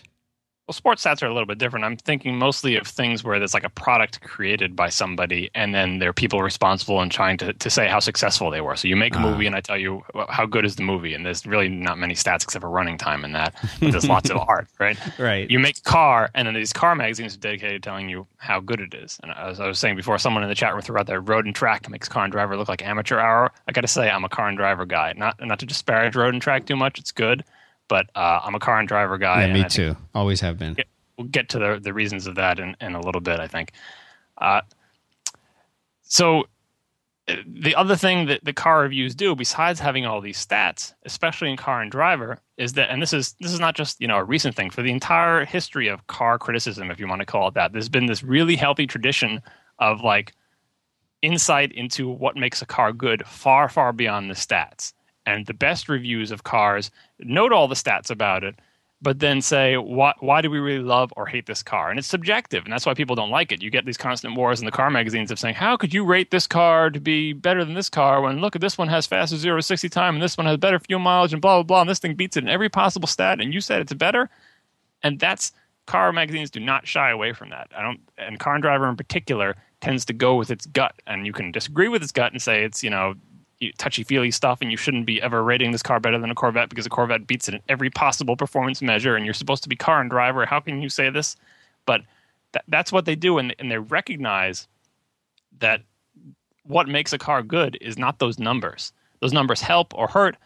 Well, sports stats are a little bit different. I'm thinking mostly of things where there's like a product created by somebody, and then there are people responsible and trying to, to say how successful they were. So you make a movie, ah. and I tell you how good is the movie, and there's really not many stats except for running time in that. But there's lots of art, right? Right. You make a car, and then these car magazines are dedicated to telling you how good it is. And as I was saying before, someone in the chat room threw out there, Road and Track makes car and driver look like amateur hour. I got to say, I'm a car and driver guy. Not not to disparage Road and Track too much. It's good, but uh, I'm a car and driver guy. yeah, and me too. Always have been. Yeah. we'll get to the the reasons of that in, in a little bit, I think. Uh, so the other thing that the car reviews do, besides having all these stats, especially in car and driver, is that, and this is this is not just you know a recent thing. For the entire history of car criticism, if you want to call it that, there's been this really healthy tradition of like insight into what makes a car good, far far beyond the stats. And the best reviews of cars note all the stats about it, but then say why why do we really love or hate this car? And it's subjective and that's why people don't like it. You get these constant wars in the car magazines of saying how could you rate this car to be better than this car when look at this one has faster 0 to 60 time and this one has better fuel mileage and blah blah blah and this thing beats it in every possible stat and you said it's better? And that's car magazines do not shy away from that. I don't and car and driver in particular tends to go with its gut and you can disagree with its gut and say it's you know touchy feely stuff and you shouldn't be ever rating this car better than a corvette because a corvette beats it in every possible performance measure and you're supposed to be car and driver. How can you say this? But that, that's what they do and, and they recognize that what makes a car good is not those numbers. Those numbers help or hurt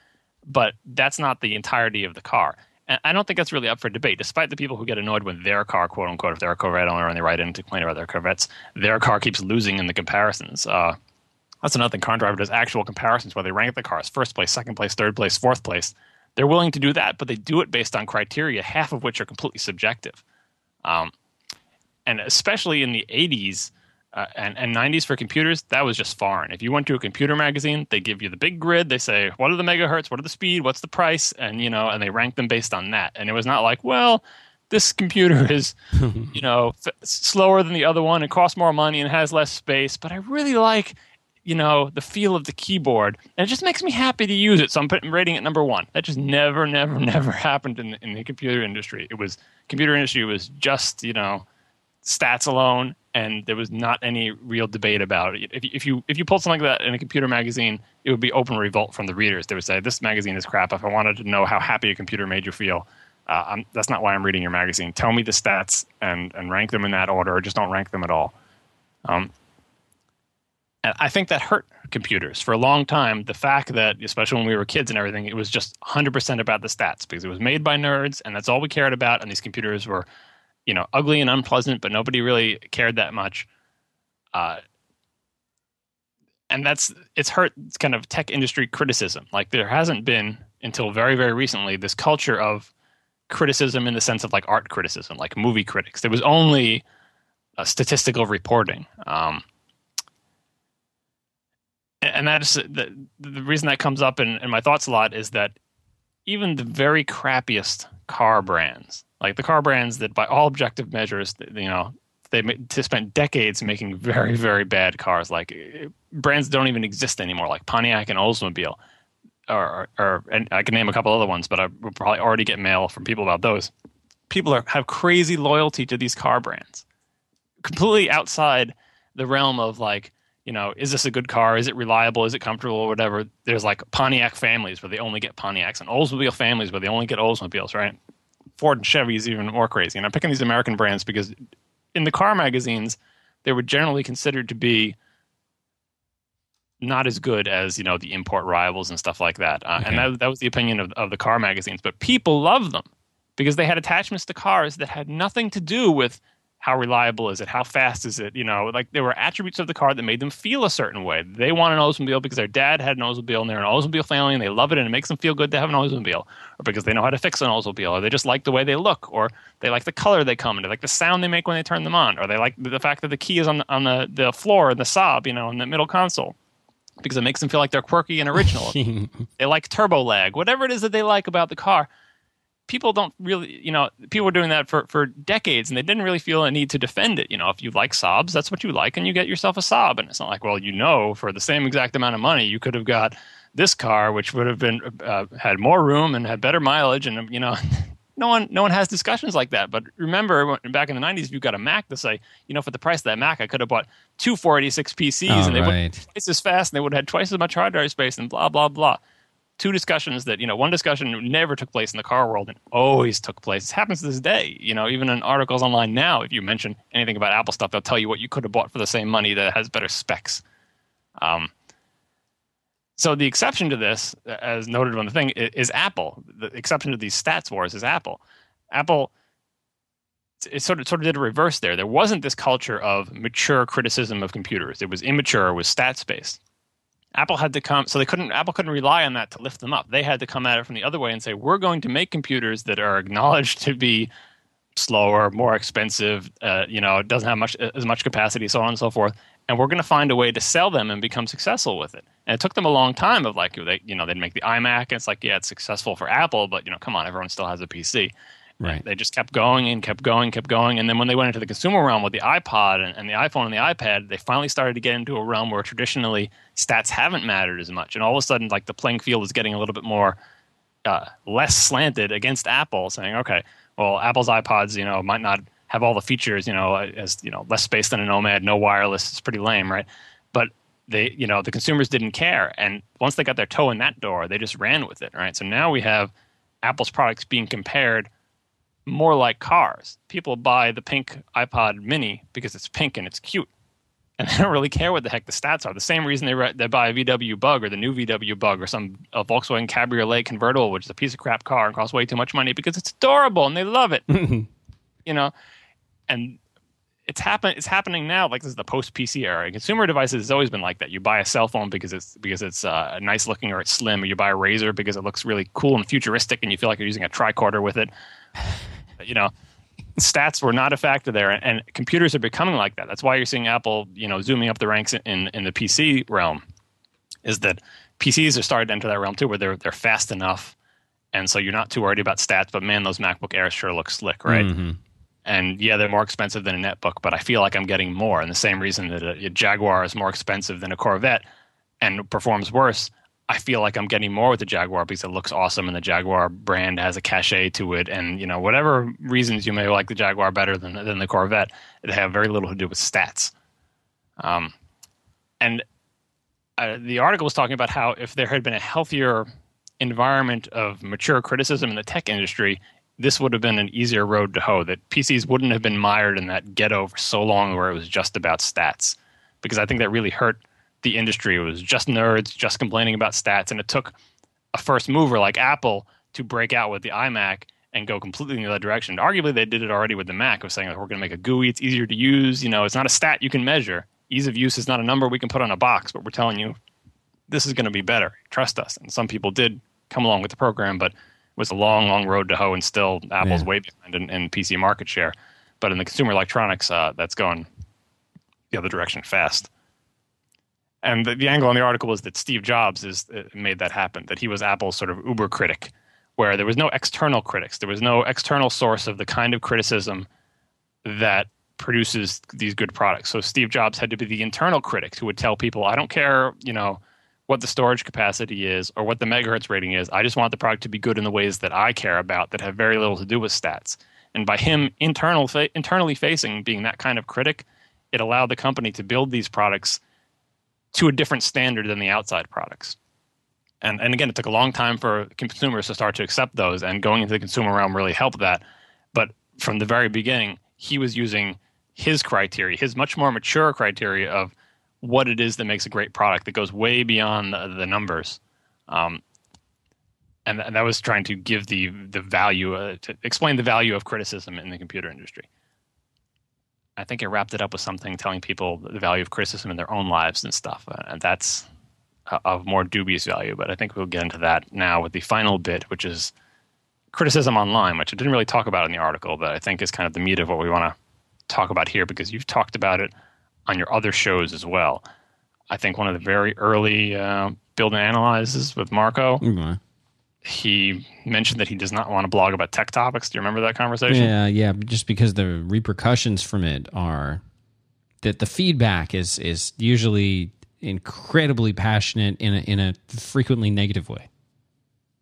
but that's not the entirety of the car. And I don't think that's really up for debate, despite the people who get annoyed when their car, quote unquote, if they're a Corvette owner and they write in to complain about their Corvettes, their car keeps losing in the comparisons. Uh, that's another thing. Car Driver does actual comparisons where they rank the cars first place, second place, third place, fourth place. They're willing to do that, but they do it based on criteria, half of which are completely subjective. Um, and especially in the 80s uh, and, and 90s for computers, that was just foreign. If you went to a computer magazine, they give you the big grid. They say, what are the megahertz? What are the speed? What's the price? And, you know, and they rank them based on that. And it was not like, well, this computer is, you know, f- slower than the other one. It costs more money and has less space, but I really like you know the feel of the keyboard and it just makes me happy to use it so i'm rating it number one. That just never never never happened in the, in the computer industry. It was computer industry was just you know stats alone and there was not any real debate about it. If, if you if you pulled something like that in a computer magazine it would be open revolt from the readers. They would say this magazine is crap. If i wanted to know how happy a computer made you feel uh, that's not why i'm reading your magazine. Tell me the stats and and rank them in that order. Or just don't rank them at all. Um, I think that hurt computers for a long time. The fact that, especially when we were kids and everything, it was just 100% about the stats because it was made by nerds and that's all we cared about. And these computers were, you know, ugly and unpleasant, but nobody really cared that much. Uh, and that's it's hurt kind of tech industry criticism. Like there hasn't been until very very recently this culture of criticism in the sense of like art criticism, like movie critics. There was only uh, statistical reporting. Um, and that's the, the reason that comes up in, in my thoughts a lot is that even the very crappiest car brands, like the car brands that by all objective measures, you know, they spent decades making very, very bad cars. Like eh, eh, brands don't even exist anymore, like Pontiac and Oldsmobile. Or, or, or and I can name a couple other ones, but I will probably already get mail from people about those. People are, have crazy loyalty to these car brands, completely outside the realm of like, you know, is this a good car? Is it reliable? Is it comfortable? Or whatever. There's like Pontiac families where they only get Pontiacs, and Oldsmobile families where they only get Oldsmobiles, right? Ford and Chevy is even more crazy. And I'm picking these American brands because in the car magazines, they were generally considered to be not as good as you know the import rivals and stuff like that. Uh, okay. And that, that was the opinion of, of the car magazines. But people loved them because they had attachments to cars that had nothing to do with how reliable is it? How fast is it? You know, like there were attributes of the car that made them feel a certain way. They want an Oldsmobile because their dad had an Oldsmobile and they're an Oldsmobile family and they love it and it makes them feel good to have an Oldsmobile, or because they know how to fix an Oldsmobile, or they just like the way they look, or they like the color they come in, they like the sound they make when they turn them on, or they like the fact that the key is on the, on the, the floor in the Saab, you know, in the middle console. because it makes them feel like they're quirky and original. they like turbo lag, whatever it is that they like about the car. People don't really, you know, people were doing that for, for decades and they didn't really feel a need to defend it. You know, if you like Saabs, that's what you like and you get yourself a Saab. And it's not like, well, you know, for the same exact amount of money, you could have got this car, which would have been, uh, had more room and had better mileage. And, you know, no one no one has discussions like that. But remember, back in the '90s, if you got a Mac, to say, you know, for the price of that Mac, I could have bought two 486 PCs, oh, and they right. would twice as fast, and they would have had twice as much hard drive space, and blah blah blah. Two discussions that you know, one discussion never took place in the car world, and always took place. It happens to this day. You know, even in articles online now, if you mention anything about Apple stuff, they'll tell you what you could have bought for the same money that has better specs. Um, so the exception to this, as noted on the thing, is Apple. The exception to these stats wars is Apple. Apple it sort of sort of did a reverse there. There wasn't this culture of mature criticism of computers. It was immature, it was stats based. Apple had to come so they couldn't Apple couldn't rely on that to lift them up. They had to come at it from the other way and say, we're going to make computers that are acknowledged to be slower, more expensive, uh, you know, doesn't have much as much capacity, so on and so forth. And we're going to find a way to sell them and become successful with it. And it took them a long time of like they, you know, they'd make the iMac, and it's like, yeah, it's successful for Apple, but you know, come on, everyone still has a PC. Right. They just kept going and kept going, kept going. And then when they went into the consumer realm with the iPod and, and, the iPhone and the iPad, they finally started to get into a realm where traditionally stats haven't mattered as much. And all of a sudden, like the playing field is getting a little bit more uh, less slanted against Apple, saying, okay, well, Apple's iPods, you know, might not have all the features, you know, as you know, less space than a Nomad, no wireless. It's pretty lame, right? But they, you know, the consumers didn't care, and once they got their toe in that door, they just ran with it, right? So now we have Apple's products being compared more like cars. People buy the pink iPod Mini because it's pink and it's cute, and they don't really care what the heck the stats are. The same reason they re- they buy a VW Bug or the new VW Bug or some a Volkswagen Cabriolet convertible, which is a piece of crap car and costs way too much money because it's adorable and they love it. you know, and it's happen it's happening now. Like this is the post PC era. Consumer devices has always been like that. You buy a cell phone because it's because it's uh, nice looking or it's slim, or you buy a razor because it looks really cool and futuristic, and you feel like you're using a tricorder with it. You know, stats were not a factor there, and, and, computers are becoming like that. That's why you're seeing Apple, you know, zooming up the ranks in in the PC realm. Is that PCs are starting to enter that realm too, where they're they're fast enough, and so you're not too worried about stats. But man, those MacBook Airs sure look slick, right? Mm-hmm. And yeah, they're more expensive than a netbook, but I feel like I'm getting more. And the same reason that a, a Jaguar is more expensive than a Corvette and performs worse, I feel like I'm getting more with the Jaguar because it looks awesome and the Jaguar brand has a cachet to it. And, you know, whatever reasons you may like the Jaguar better than, than the Corvette, it have very little to do with stats. Um, and uh, the article was talking about how if there had been a healthier environment of mature criticism in the tech industry, this would have been an easier road to hoe. That PCs wouldn't have been mired in that ghetto for so long where it was just about stats. Because I think that really hurt the industry. It was just nerds, just complaining about stats, and it took a first mover like Apple to break out with the iMac and go completely in the other direction. Arguably, they did it already with the Mac, of saying like, we're going to make a GUI. It's easier to use. You know, it's not a stat you can measure. Ease of use is not a number we can put on a box, but we're telling you this is going to be better. Trust us. And some people did come along with the program, but it was a long, long road to hoe, and still Apple's Yeah. way behind in, in PC market share. But in the consumer electronics, uh, that's going the other direction fast. And the, the angle on the article was that Steve Jobs is uh, made that happen. That he was Apple's sort of uber critic, where there was no external critics. There was no external source of the kind of criticism that produces these good products. So Steve Jobs had to be the internal critic who would tell people, "I don't care, you know, what the storage capacity is or what the megahertz rating is. I just want the product to be good in the ways that I care about that have very little to do with stats." And by him internal fa- internally facing being that kind of critic, it allowed the company to build these products to a different standard than the outside products. And and again, it took a long time for consumers to start to accept those, and going into the consumer realm really helped that. But from the very beginning, he was using his criteria, his much more mature criteria of what it is that makes a great product that goes way beyond the, the numbers. Um, and, and that was trying to give the the value uh, to explain the value of criticism in the computer industry. I think it wrapped it up with something telling people the value of criticism in their own lives and stuff, uh, and that's of more dubious value. But I think we'll get into that now with the final bit, which is criticism online, which I didn't really talk about in the article, but I think is kind of the meat of what we want to talk about here because you've talked about it on your other shows as well. I think one of the very early uh, build and analyzes with Marco. Mm-hmm. He mentioned that he does not want to blog about tech topics. Do you remember that conversation? Yeah, yeah. Just because the repercussions from it are that the feedback is is usually incredibly passionate in a, in a frequently negative way.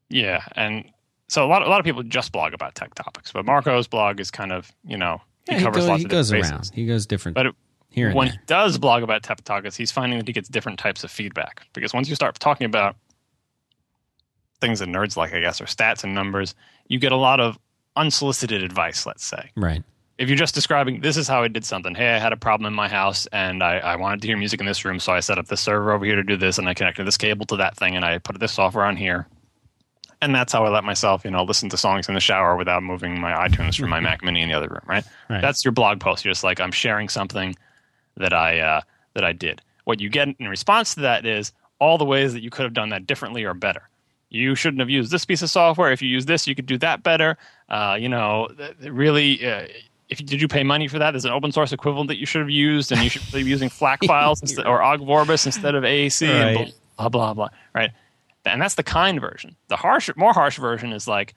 Yeah, and so a lot a lot of people just blog about tech topics, but Marco's blog is kind of you know he Yeah, covers go- lots he of goes different around. bases. He goes different But it, here when there. he does blog about tech topics, he's finding that he gets different types of feedback because once you start talking about things that nerds like, I guess, are stats and numbers, you get a lot of unsolicited advice. Let's say Right. if you're just describing this is how I did something. Hey, I had a problem in my house and I, I wanted to hear music in this room, so I set up this server over here to do this, and I connected this cable to that thing, and I put this software on here. And that's how I let myself, you know, listen to songs in the shower without moving my iTunes from my Mac Mini in the other room. Right? Right. That's your blog post. You're just like I'm sharing something that I uh, that I did. What you get in response to that is all the ways that you could have done that differently or better. You shouldn't have used this piece of software. If you use this, you could do that better. Uh, you know, th- really, uh, if you, did you pay money for that? There's an open source equivalent that you should have used, and you should be using FLAC files instead, or OGG Vorbis instead of AAC, and Right. blah blah blah. Right, and that's the kind version. The harsh, more harsh version is like,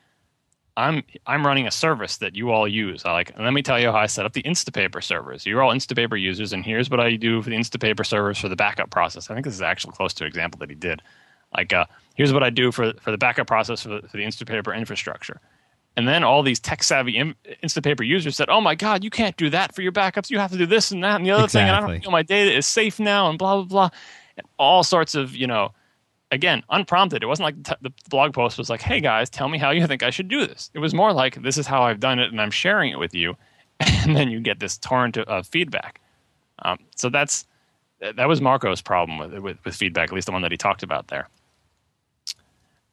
I'm I'm running a service that you all use. I like, let me tell you how I set up the Instapaper servers. You're all Instapaper users, and here's what I do for the Instapaper servers for the backup process. I think this is actually close to an example that he did. Like, uh, here's what I do for for the backup process for the, for the Instapaper infrastructure. And then all these tech savvy in, Instapaper users said, "Oh my God, you can't do that for your backups. You have to do this and that and the other thing. And I Exactly. don't feel my data is safe now." And blah blah blah, and all sorts of you know again, unprompted. It wasn't like t- the blog post was like, "Hey guys, tell me how you think I should do this." It was more like, "This is how I've done it, and I'm sharing it with you," and then you get this torrent of, of feedback. Um, so that's that was Marco's problem with, with with feedback, at least the one that he talked about there.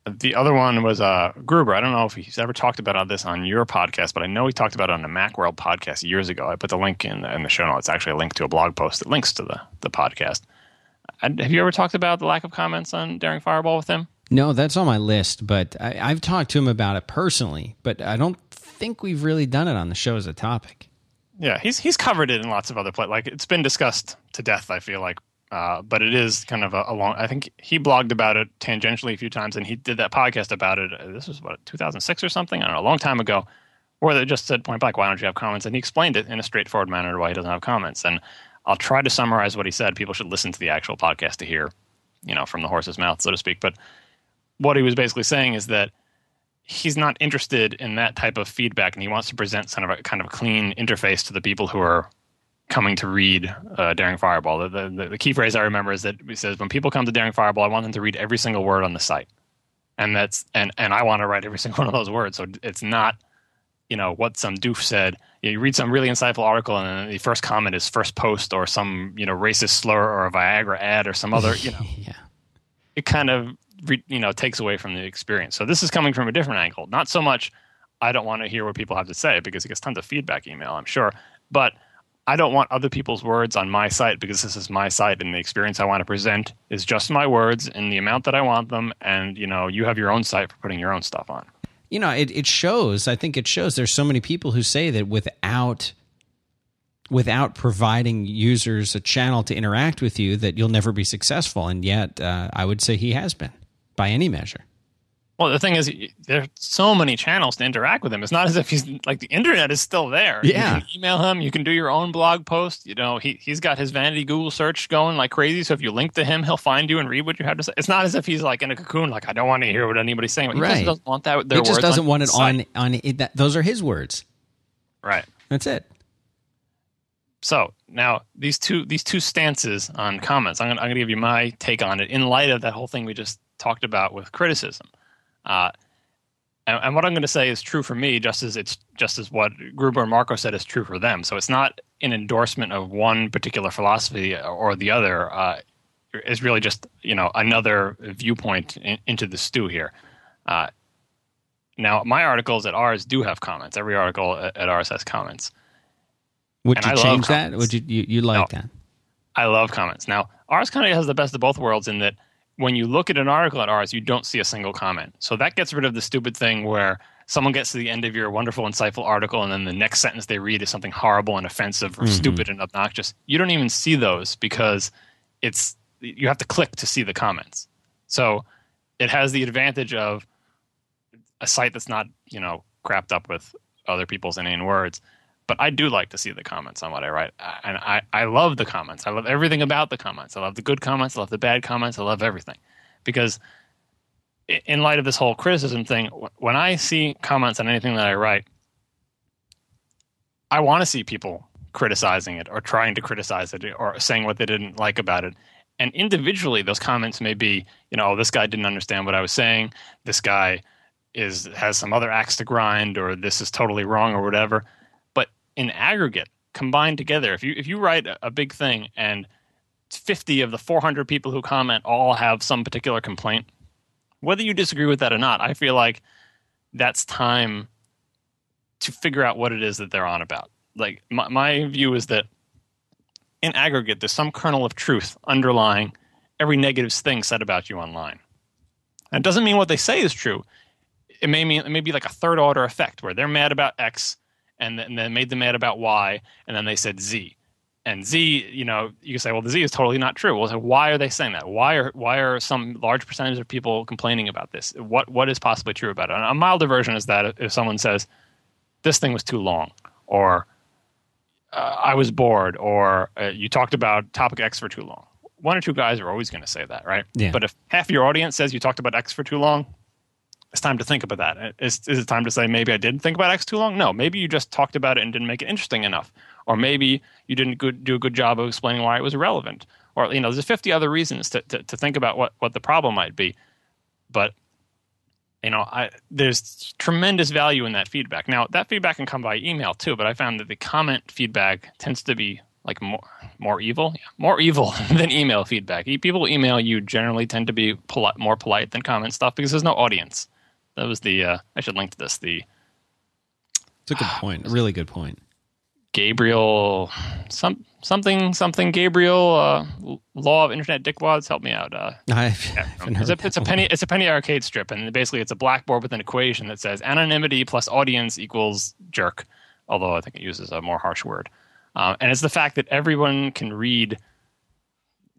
The other one was uh, Gruber. I don't know if he's ever talked about this on your podcast, but I know he talked about it on the Macworld podcast years ago. I put the link in the, in the show notes. It's actually a link to a blog post that links to the the podcast. And have you ever talked about the lack of comments on Daring Fireball with him? No, that's on my list, but I, I've talked to him about it personally, but I don't think we've really done it on the show as a topic. Yeah, he's he's covered it in lots of other places. Like it's been discussed to death. I feel like, uh, but it is kind of a, a long. I think he blogged about it tangentially a few times, and he did that podcast about it. uh, This was what 2006 or something. I don't know, a long time ago, where they just said point blank, "Why don't you have comments?" And he explained it in a straightforward manner why he doesn't have comments. And I'll try to summarize what he said. People should listen to the actual podcast to hear, you know, from the horse's mouth, so to speak. But what he was basically saying is that he's not interested in that type of feedback, and he wants to present kind of a kind of clean interface to the people who are coming to read uh, Daring Fireball. The, the, the key phrase I remember is that he says, "When people come to Daring Fireball, I want them to read every single word on the site." And that's and and I want to write every single one of those words. So it's not, you know, what some doof said. You read some really insightful article, and the first comment is first post or some you know racist slur or a Viagra ad or some other you know yeah. it kind of re, you know takes away from the experience. So this is coming from a different angle. Not so much I don't want to hear what people have to say because it gets tons of feedback email, I'm sure, but I don't want other people's words on my site because this is my site and the experience I want to present is just my words in the amount that I want them and you know you have your own site for putting your own stuff on. You know, it, it shows. I think it shows there's so many people who say that without without providing users a channel to interact with you that you'll never be successful and yet uh, i would say he has been by any measure Well, the thing is, there's so many channels to interact with him. It's not as if he's like the internet is still there. Yeah. you can email him. You can do your own blog post. You know, he he's got his vanity Google search going like crazy. So if you link to him, he'll find you and read what you have to say. It's not as if he's like in a cocoon, like I don't want to hear what anybody's saying. He Right. just doesn't want that. Their he just doesn't want it site. on on it, that, those are his words Right. that's it So now these two these two stances on comments, I'm gonna, I'm gonna give you my take on it in light of that whole thing we just talked about with criticism. Uh, and, and what I'm going to say is true for me, just as it's just as what Gruber and Marco said is true for them. So it's not an endorsement of one particular philosophy or the other. Uh, it's really just you know another viewpoint in, into the stew here. Uh, now, my articles at Ars do have comments. Every article at, at Ars has comments. would And you I change that would you you, you like No. that I love comments. Now, Ars kind of has the best of both worlds in that when you look at an article at Ars, you don't see a single comment. So that gets rid of the stupid thing where someone gets to the end of your wonderful, insightful article, and then the next sentence they read is something horrible and offensive or Mhm. stupid and obnoxious. You don't even see those because it's you have to click to see the comments. So it has the advantage of a site that's not you know crapped up with other people's inane words. But I do like to see the comments on what I write, and I, I love the comments. I love everything about the comments. I love the good comments. I love the bad comments. I love everything because in light of this whole criticism thing, when I see comments on anything that I write, I want to see people criticizing it or trying to criticize it or saying what they didn't like about it. And individually, those comments may be, you know, oh, this guy didn't understand what I was saying. This guy is has some other axe to grind, or this is totally wrong, or whatever. In aggregate, combined together, if you if you write a big thing and 50 of the 400 people who comment all have some particular complaint, whether you disagree with that or not, I feel like that's time to figure out what it is that they're on about. Like my, my view is that in aggregate, there's some kernel of truth underlying every negative thing said about you online. that doesn't mean what they say is true. It may mean it may be like a third order effect where they're mad about X and then, and then made them mad about Y and then they said Z and Z, you know, you can say, well, the Z is totally not true. Well, so why are they saying that? Why are why are some large percentage of people complaining about this? What what is possibly true about it? And a milder version is that if someone says this thing was too long, or uh, I was bored, or uh, you talked about topic X for too long, one or two guys are always going to say that, right? Yeah. But if half your audience says you talked about X for too long, it's time to think about that. Is, is it time to say maybe I didn't think about X too long? No, maybe you just talked about it and didn't make it interesting enough, or maybe you didn't good, do a good job of explaining why it was irrelevant, or you know, there's 50 other reasons to, to, to think about what, what the problem might be. But you know, I, there's tremendous value in that feedback. Now, that feedback can come by email too, but I found that the comment feedback tends to be like more more evil, yeah, more evil than email feedback. People email you generally tend to be polite, more polite than comment stuff because there's no audience. That was the. Uh, I should link to this. The. It's a good point. A really good point. Gabriel, some something something Gabriel uh, law of internet dickwads. Help me out. Uh, I yeah, it's, a, it's a penny. It's a penny arcade strip, and basically it's a blackboard with an equation that says anonymity plus audience equals jerk. Although I think it uses a more harsh word, uh, and it's the fact that everyone can read.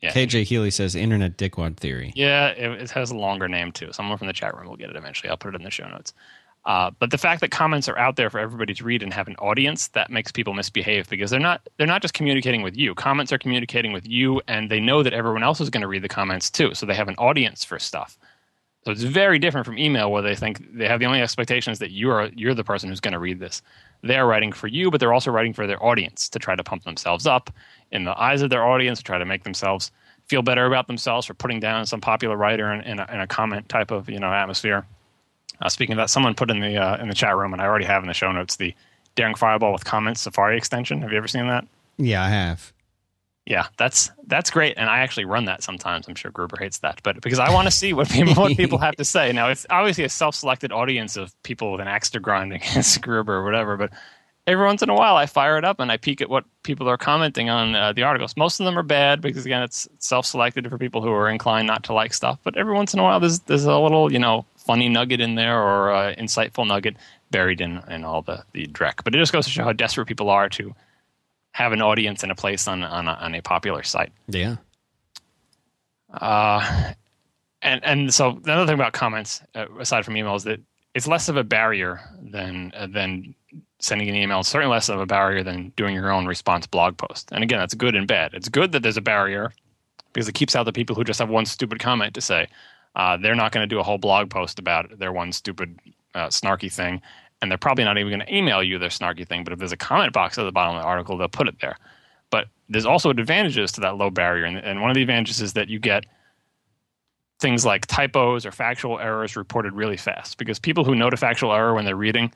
Yeah. KJ Healy says internet dickwad theory. Yeah, it, it, has a longer name too. Someone from the chat room will get it eventually. I'll put it in the show notes. Uh, but the fact that comments are out there for everybody to read and have an audience that makes people misbehave because they're not they're not just communicating with you. Comments are communicating with you, and they know that everyone else is going to read the comments too. So they have an audience for stuff. So it's very different from email where they think they have the only expectations that you are you're the person who's going to read this. They're writing for you, but they're also writing for their audience to try to pump themselves up in the eyes of their audience, to try to make themselves feel better about themselves for putting down some popular writer in, in, a, in a comment type of you know atmosphere. Uh, speaking of that, someone put in the uh, in the chat room, and I already have in the show notes the Daring Fireball with comments Safari extension. Have you ever seen that? Yeah, I have. Yeah, that's that's great, and I actually run that sometimes. I'm sure Gruber hates that, but because I want to see what people what people have to say. Now, it's obviously a self-selected audience of people with an axe to grind against Gruber or whatever, but every once in a while I fire it up and I peek at what people are commenting on uh, the articles. Most of them are bad because again it's self-selected for people who are inclined not to like stuff. But every once in a while there's there's a little you know funny nugget in there or uh, insightful nugget buried in, in all the, the dreck. But it just goes to show how desperate people are to have an audience and a place on, on, a, on a popular site. Yeah. Uh, and, and so the other thing about comments, uh, aside from emails, that it's less of a barrier than, uh, than sending an email. is certainly less of a barrier than doing your own response blog post. And again, that's good and bad. It's good that there's a barrier because it keeps out the people who just have one stupid comment to say uh, they're not going to do a whole blog post about their one stupid uh, snarky thing, and they're probably not even going to email you their snarky thing. But if there's a comment box at the bottom of the article, they'll put it there. But there's also advantages to that low barrier, and, and one of the advantages is that you get things like typos or factual errors reported really fast because people who note a factual error when they're reading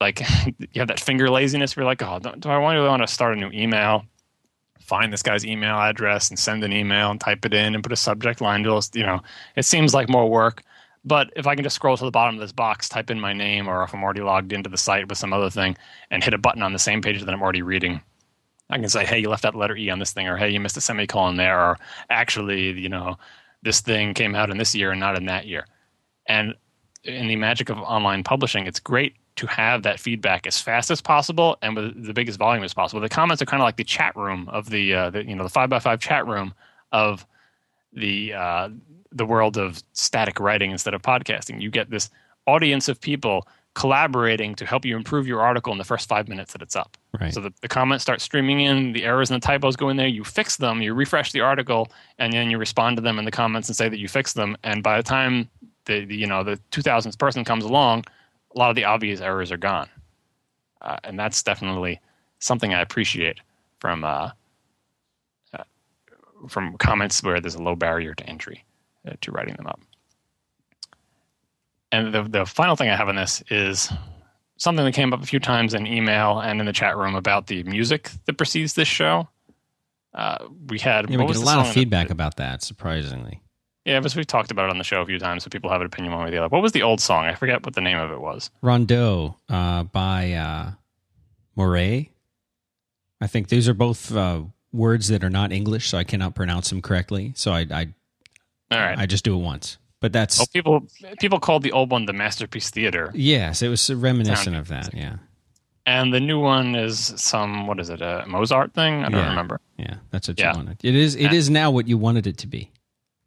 like you have that finger laziness where you're like oh do i really want to start a new email? Find this guy's email address and send an email and type it in and put a subject line to you know. It seems like more work but if i can just scroll to the bottom of this box type in my name or if i'm already logged into the site with some other thing and hit a button on the same page that i'm already reading i can say hey you left that letter e on this thing or hey you missed a semicolon there or actually you know this thing came out in this year and not in that year. And in the magic of online publishing it's great to have that feedback as fast as possible and with the biggest volume as possible. The comments are kind of like the chat room of the, uh, the you know the five by five chat room of the uh, the world of static writing instead of podcasting. You get this audience of people collaborating to help you improve your article in the first five minutes that it's up. Right. So the, the comments start streaming in, the errors and the typos go in there, you fix them, you refresh the article, and then you respond to them in the comments and say that you fixed them. And by the time the, the you know the 2000th person comes along, a lot of the obvious errors are gone. Uh, and that's definitely something I appreciate from uh, uh, from comments where there's a low barrier to entry uh, to writing them up. And the the final thing I have on this is something that came up a few times in email and in the chat room about the music that precedes this show. Uh, we had Yeah, we get a lot of that- feedback about that, surprisingly. Yeah, but we've talked about it on the show a few times, so people have an opinion one way or the other. What was the old song? I forget what the name of it was. Rondeau uh, by uh, Mouret. I think these are both uh, words that are not English, so I cannot pronounce them correctly. So I I, All right. I just do it once. But that's well, people people called the old one the Masterpiece Theater, yes, it was reminiscent of that. Yeah, and the new one is some what is it a Mozart thing? I don't Yeah. remember. yeah, that's what Yeah. you wanted. It is it is now what you wanted it to be.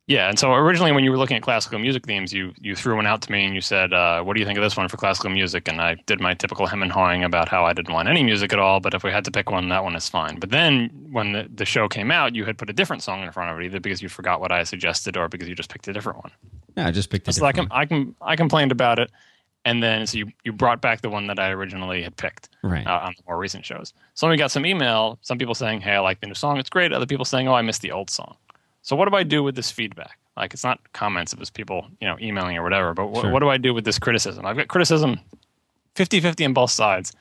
Yeah, and so originally when you were looking at classical music themes, you you threw one out to me and you said, uh, "What do you think of this one for classical music?" And I did my typical hem and hawing about how I didn't want any music at all, but if we had to pick one, that one is fine. But then when the, the show came out, you had put a different song in front of it, either because you forgot what I suggested or because you just picked a different one. Yeah, I just picked it. So I, com- I, com- I complained about it, and then so you, you brought back the one that I originally had picked right. uh, on the more recent shows. So we got some email, some people saying, "Hey, I like the new song; it's great." Other people saying, "Oh, I missed the old song." So what do I do with this feedback? Like it's not comments; it was people, you know, emailing or whatever. But wh- Sure. what do I do with this criticism? I've got criticism 50-50 on both sides,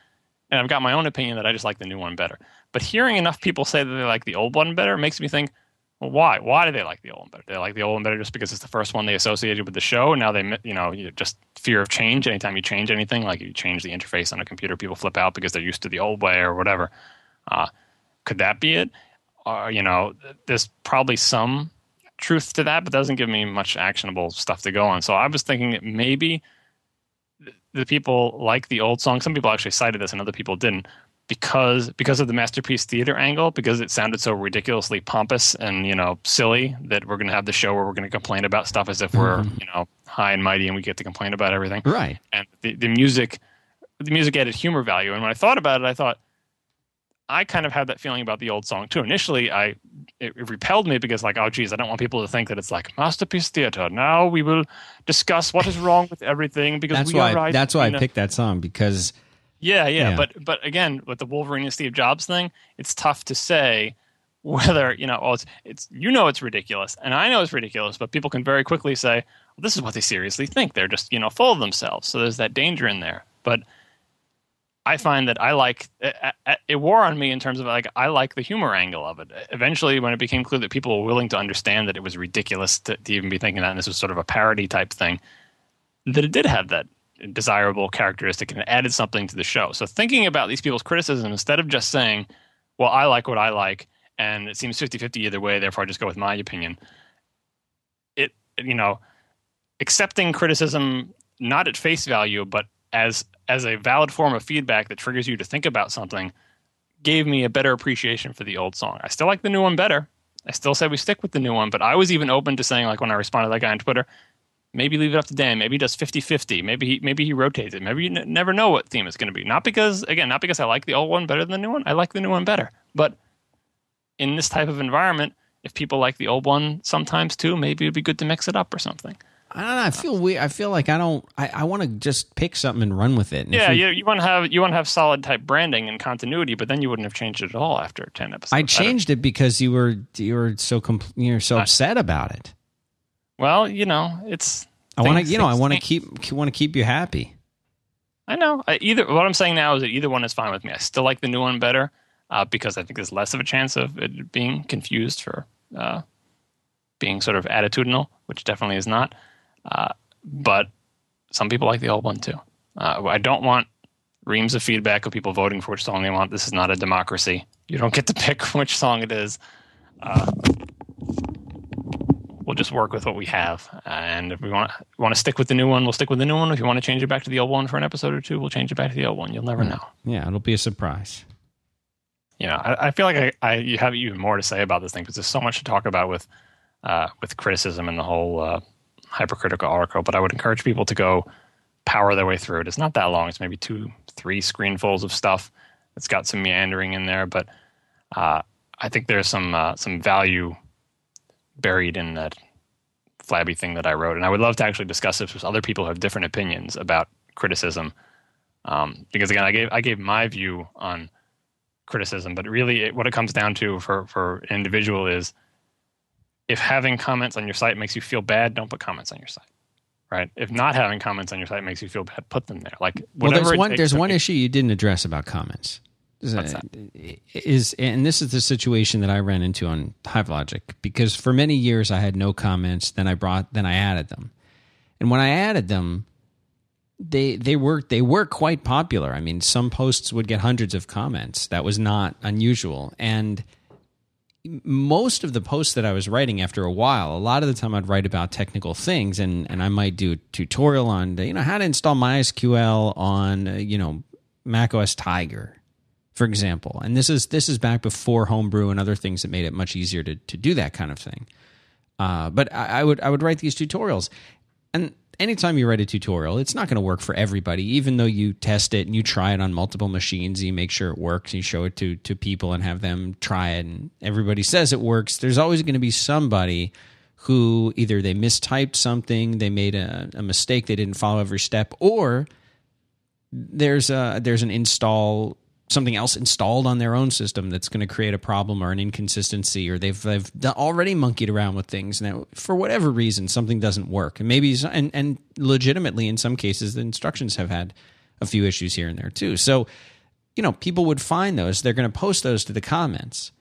and I've got my own opinion that I just like the new one better. But hearing enough people say that they like the old one better makes me think, well, why? Why do they like the old one better? They like the old one better just because it's the first one they associated with the show, and now they, you know, you just fear of change. Anytime you change anything, like you change the interface on a computer, people flip out because they're used to the old way or whatever. Uh, could that be it? Uh, you know, there's probably some truth to that, but doesn't give me much actionable stuff to go on. So I was thinking that maybe the people like the old song. Some people actually cited this, and other people didn't, because because of the masterpiece theater angle, because it sounded so ridiculously pompous and you know silly that we're going to have the show where we're going to complain about stuff as if we're you know high and mighty and we get to complain about everything Right. and the, the music the music added humor value and when i thought about it i thought i kind of had that feeling about the old song too initially i it, it repelled me because like oh geez i don't want people to think that it's like masterpiece theater now we will discuss what is wrong with everything because That's we why. are right that's why I picked that song because yeah, yeah Yeah. but but again with the wolverine and steve jobs thing it's tough to say whether you know oh it's, it's you know it's ridiculous and i know it's ridiculous but people can very quickly say well, this is what they seriously think they're just you know full of themselves so there's that danger in there but i find that i like it, it wore on me in terms of like i like the humor angle of it eventually when it became clear that people were willing to understand that it was ridiculous to, to even be thinking that and this was sort of a parody type thing that it did have that desirable characteristic and it added something to the show. So thinking about these people's criticism instead of just saying, well, I like what I like and it seems 50-50 either way, therefore I just go with my opinion. It you know, accepting criticism not at face value but as as a valid form of feedback that triggers you to think about something gave me a better appreciation for the old song. I still like the new one better. I still say we stick with the new one, but I was even open to saying like when I responded to that guy on Twitter, maybe leave it up to Dan. Maybe he does 50-50. Maybe he maybe he rotates it. Maybe you n- never know what theme it's going to be. Not because again, not because I like the old one better than the new one. I like the new one better. But in this type of environment, if people like the old one sometimes too, maybe it'd be good to mix it up or something. I don't know. I feel we. I feel like I don't. I, I want to just pick something and run with it. And Yeah, we- you, you want to have you want to have solid type branding and continuity, but then you wouldn't have changed it at all after ten episodes. I changed it because you were you were so compl- you're so upset about it. Well, you know, it's. I want to you know I want to keep want to keep you happy. I know. I, either what I'm saying now is that either one is fine with me. I still like the new one better uh, because I think there's less of a chance of it being confused for uh, being sort of attitudinal, which definitely is not. Uh, but some people like the old one too. Uh, I don't want reams of feedback of people voting for which song they want. This is not a democracy. You don't get to pick which song it is. Uh, we'll just work with what we have. And if we want want to stick with the new one, we'll stick with the new one. If you want to change it back to the old one for an episode or two, we'll change it back to the old one. You'll never know. Yeah, it'll be a surprise. You know, I, I feel like I, I you have even more to say about this thing because there's so much to talk about with uh, with criticism and the whole uh, hypercritical article. But I would encourage people to go power their way through it. It's not that long. It's maybe two, three screenfuls of stuff. It's got some meandering in there, but uh, I think there's some uh, some value buried in that flabby thing that I wrote, and I would love to actually discuss this with other people who have different opinions about criticism. Um, because again, I gave I gave my view on criticism, but really, it, what it comes down to for for an individual is if having comments on your site makes you feel bad, don't put comments on your site. Right. If not having comments on your site makes you feel bad, put them there. Like well, there's one there's one issue you didn't address about comments. What's that? Is and this is the situation that I ran into on HiveLogic because for many years I had no comments. Then I brought then I added them, and when I added them, they they were they were quite popular. I mean, some posts would get hundreds of comments. That was not unusual, and most of the posts that I was writing after a while, a lot of the time I'd write about technical things and, and I might do a tutorial on, you know, how to install MySQL on, uh, you know, Mac OS Tiger, for example. And this is, this is back before Homebrew and other things that made it much easier to, to do that kind of thing. Uh, but I, I would, I would write these tutorials and anytime you write a tutorial, it's not going to work for everybody, even though you test it and you try it on multiple machines, you make sure it works, you show it to, to people and have them try it, and everybody says it works. There's always going to be somebody who either they mistyped something, they made a, a mistake, they didn't follow every step, or there's a there's an install something else installed on their own system that's going to create a problem or an inconsistency or they've they've already monkeyed around with things now for whatever reason something doesn't work. And maybe and and legitimately in some cases the instructions have had a few issues here and there too. So you know people would find those they're going to post those to the comments.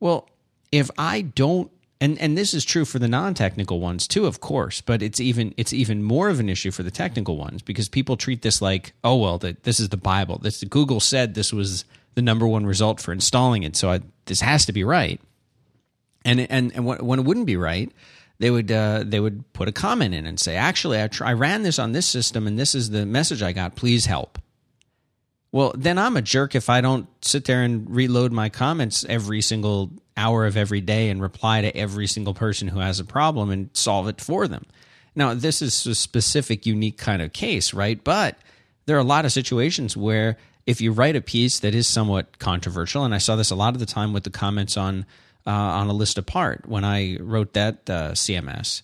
Well if i don't and and this is true for the non-technical ones too of course but it's even it's even more of an issue for the technical ones because people treat this like oh well the, this is the bible. This google said this was the number one result for installing it so I, this has to be right. And and and when it wouldn't be right they would uh, they would put a comment in and say actually I, try, I ran this on this system and this is the message i got. Please help. Well, then I'm a jerk if I don't sit there and reload my comments every single hour of every day and reply to every single person who has a problem and solve it for them. Now, this is a specific, unique kind of case, right? But there are a lot of situations where if you write a piece that is somewhat controversial, and I saw this a lot of the time with the comments on uh, on a list apart when I wrote that uh, CMS,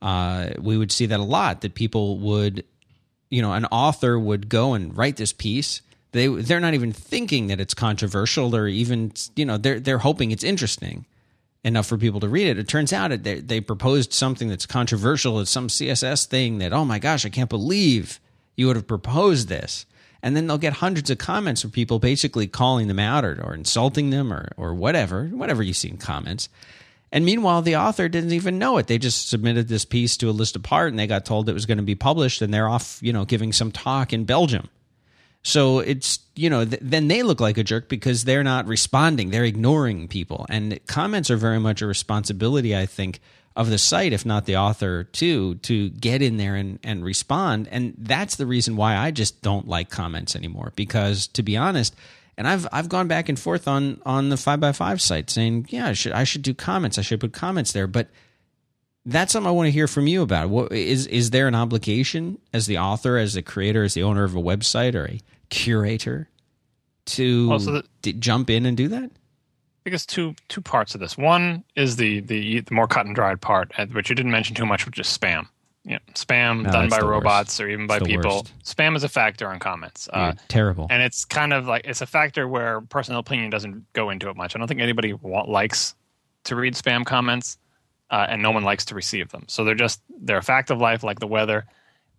uh, we would see that a lot. That people would, you know, an author would go and write this piece they they're not even thinking that it's controversial or even you know they're they're hoping it's interesting enough for people to read it. It turns out they they proposed something that's controversial. It's some CSS thing that oh my gosh I can't believe you would have proposed this. And then they'll get hundreds of comments from people basically calling them out or, or insulting them or or whatever whatever you see in comments. And meanwhile, the author didn't even know it. They just submitted this piece to a list apart, and they got told it was going to be published, and they're off, you know, giving some talk in Belgium so it's, you know, th- then they look like a jerk because they're not responding. They're ignoring people. And comments are very much a responsibility, I think, of the site, if not the author, too, to get in there and, and respond. And that's the reason why I just don't like comments anymore. Because to be honest, and I've I've gone back and forth on on the five by five site saying, yeah, I should I should do comments. I should put comments there. But that's something I want to hear from you about. What is is there an obligation as the author, as the creator, as the owner of a website or a curator to the, d- jump in and do that? I guess two two parts of this. One is the the, the more cut and dried part, which you didn't mention too much, which is spam. Yeah, spam no, done by robots worst. or even by people. Worst. Spam is a factor in comments. Uh, terrible. And it's kind of like it's a factor where personal opinion doesn't go into it much. I don't think anybody likes to read spam comments, uh, and no one likes to receive them. So they're just they're a fact of life, like the weather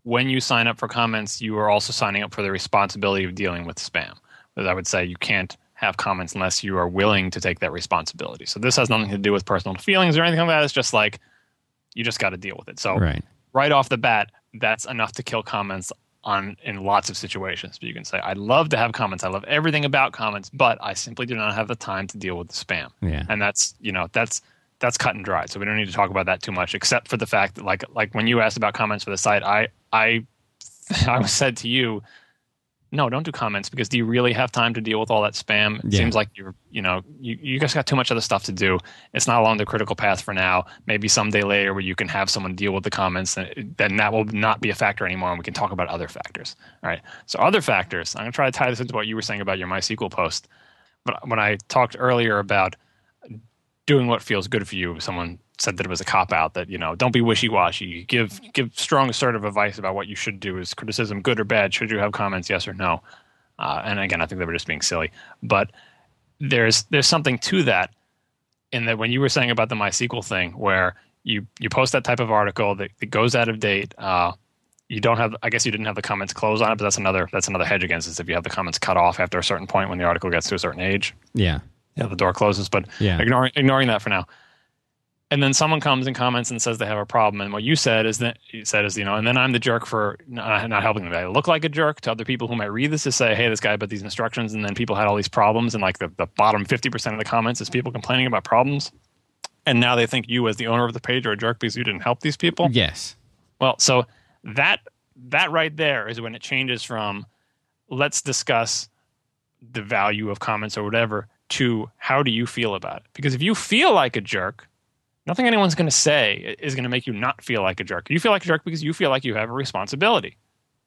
when you sign up for comments, you are also signing up for the responsibility of dealing with spam. As I would say, you can't have comments unless you are willing to take that responsibility. So this has nothing to do with personal feelings or anything like that. It's just like you just got to deal with it. So right. right off the bat, that's enough to kill comments on in lots of situations. But you can say, I love to have comments. I love everything about comments, but I simply do not have the time to deal with the spam. Yeah. And that's you know that's that's cut and dry. So we don't need to talk about that too much, except for the fact that like like when you asked about comments for the site, I I I said to you, no, don't do comments because do you really have time to deal with all that spam? It Yeah. seems like you're, you know, you, you guys got too much other stuff to do. It's not along the critical path for now. Maybe someday later where you can have someone deal with the comments, and then that will not be a factor anymore, and we can talk about other factors. All right. So other factors. I'm gonna try to tie this into what you were saying about your MySQL post. But when I talked earlier about doing what feels good for you, someone said that it was a cop out. That you know, don't be wishy washy. Give give strong assertive advice about what you should do. Is criticism good or bad? Should you have comments? Yes or no? Uh, and again, I think they were just being silly. But there's there's something to that. In that, when you were saying about the MySQL thing, where you you post that type of article that, that goes out of date. Uh, you don't have. I guess you didn't have the comments closed on it, but that's another that's another hedge against this. If you have the comments cut off after a certain point when the article gets to a certain age, Yeah. Yeah, the door closes. But Yeah. ignoring ignoring that for now. And then someone comes and comments and says they have a problem. And what you said is that you said is you know, and then I'm the jerk for not, not helping them. I look like a jerk to other people who might read this to say, hey, this guy put these instructions, and then people had all these problems, and like the, the bottom fifty percent of the comments is people complaining about problems. And now they think you, as the owner of the page, are a jerk because you didn't help these people. Yes. Well, so that that right there is when it changes from let's discuss the value of comments or whatever to how do you feel about it? Because if you feel like a jerk, nothing anyone's going to say is going to make you not feel like a jerk. You feel like a jerk because you feel like you have a responsibility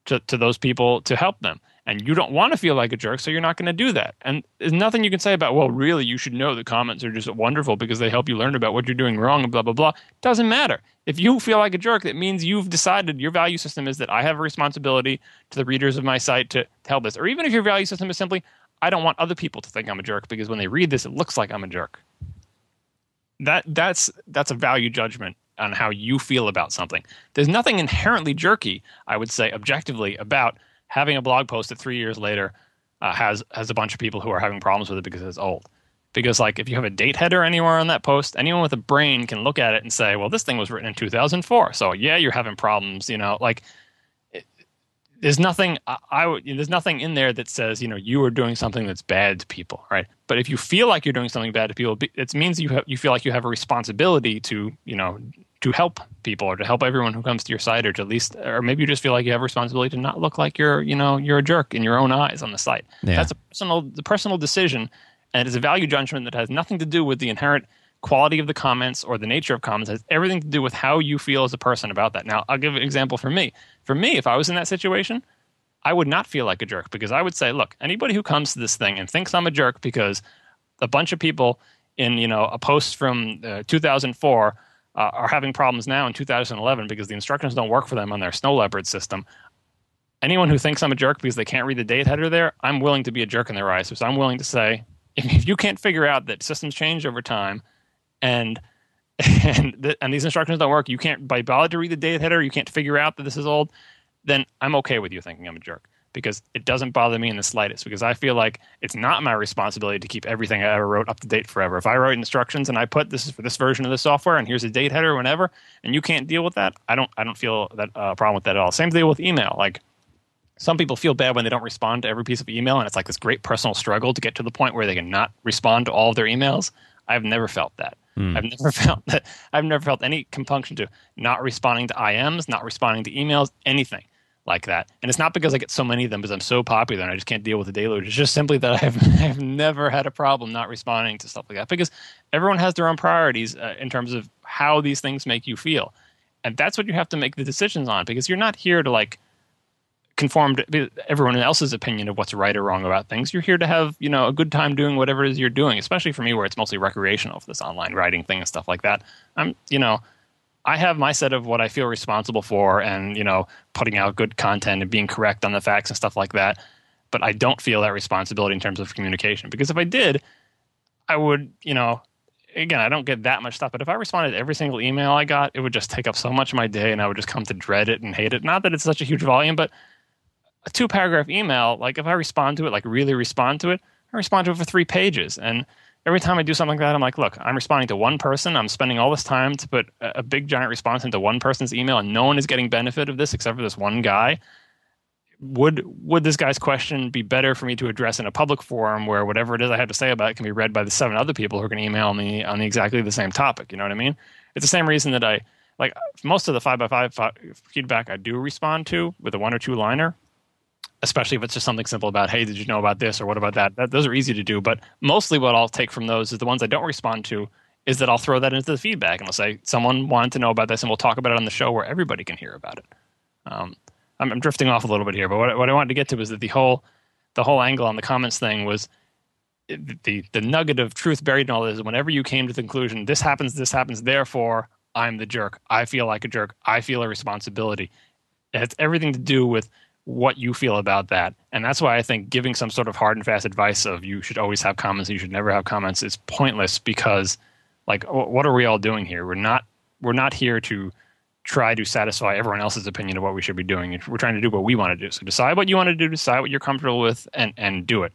to, to those people to help them. And you don't want to feel like a jerk, so you're not going to do that. And there's nothing you can say about, well, really, you should know the comments are just wonderful because they help you learn about what you're doing wrong and blah, blah, blah. Doesn't matter. If you feel like a jerk, that means you've decided your value system is that I have a responsibility to the readers of my site to, to help this. Or even if your value system is simply, I don't want other people to think I'm a jerk because when they read this, it looks like I'm a jerk. That that's that's a value judgment on how you feel about something. There's nothing inherently jerky, I would say, objectively, about having a blog post that three years later uh, has has a bunch of people who are having problems with it because it's old. Because like if you have a date header anywhere on that post, anyone with a brain can look at it and say, "Well, this thing was written in 2004, so yeah, you're having problems." You know, like there's nothing I, I there's nothing in there that says you know you are doing something that's bad to people, right? But if you feel like you're doing something bad to people, it means you have, you feel like you have a responsibility to you know to help people or to help everyone who comes to your site or to at least or maybe you just feel like you have a responsibility to not look like you're you know you're a jerk in your own eyes on the site Yeah. that's a personal the personal decision and it is a value judgment that has nothing to do with the inherent quality of the comments or the nature of comments has everything to do with how you feel as a person about that now i'll give an example for me for me if i was in that situation I would not feel like a jerk because I would say, look, anybody who comes to this thing and thinks I'm a jerk because a bunch of people in you know a post from uh, 2004 uh, are having problems now in 2011 because the instructions don't work for them on their snow leopard system. Anyone who thinks I'm a jerk because they can't read the date header there, I'm willing to be a jerk in their eyes. So I'm willing to say, if, if you can't figure out that systems change over time, and and th- and these instructions don't work, you can't by bother to read the date header, you can't figure out that this is old, then I'm okay with you thinking I'm a jerk because it doesn't bother me in the slightest because I feel like it's not my responsibility to keep everything I ever wrote up to date forever. If I write instructions and I put this is for this version of the software and here's a date header whenever and you can't deal with that, I don't I don't feel that uh, problem with that at all. Same deal with email. Like some people feel bad when they don't respond to every piece of email and it's like this great personal struggle to get to the point where they can not respond to all of their emails. I've never felt that. I've never felt that. I've never felt any compunction to not responding to IMs, not responding to emails, anything like that. And it's not because I get so many of them because I'm so popular and I just can't deal with the deluge. It's just simply that I've I've never had a problem not responding to stuff like that because everyone has their own priorities uh, in terms of how these things make you feel, and that's what you have to make the decisions on because you're not here to like conform to everyone else's opinion of what's right or wrong about things. You're here to have, you know, a good time doing whatever it is you're doing, especially for me where it's mostly recreational for this online writing thing and stuff like that. I'm, you know, I have my set of what I feel responsible for and, you know, putting out good content and being correct on the facts and stuff like that. But I don't feel that responsibility in terms of communication because if I did, I would, you know, again, I don't get that much stuff, but if I responded to every single email I got, it would just take up so much of my day and I would just come to dread it and hate it. Not that it's such a huge volume, but a two paragraph email, like if I respond to it, like really respond to it, I respond to it for three pages. And every time I do something like that, I'm like, look, I'm responding to one person. I'm spending all this time to put a big giant response into one person's email, and no one is getting benefit of this except for this one guy. Would would this guy's question be better for me to address in a public forum where whatever it is I have to say about it can be read by the seven other people who are going to email me on the exactly the same topic? You know what I mean? It's the same reason that I like most of the five by five feedback I do respond to with a one or two liner especially if it's just something simple about, hey, did you know about this or what about that? that? Those are easy to do. But mostly what I'll take from those is the ones I don't respond to is that I'll throw that into the feedback and I'll say, someone wanted to know about this and we'll talk about it on the show where everybody can hear about it. Um, I'm, I'm, drifting off a little bit here, but what, what I wanted to get to was that the whole, the whole angle on the comments thing was the, the nugget of truth buried in all this is whenever you came to the conclusion, this happens, this happens, therefore I'm the jerk. I feel like a jerk. I feel a responsibility. It has everything to do with what you feel about that. And that's why I think giving some sort of hard and fast advice of you should always have comments, you should never have comments is pointless because like what are we all doing here? We're not we're not here to try to satisfy everyone else's opinion of what we should be doing. We're trying to do what we want to do. So decide what you want to do, decide what you're comfortable with and and do it.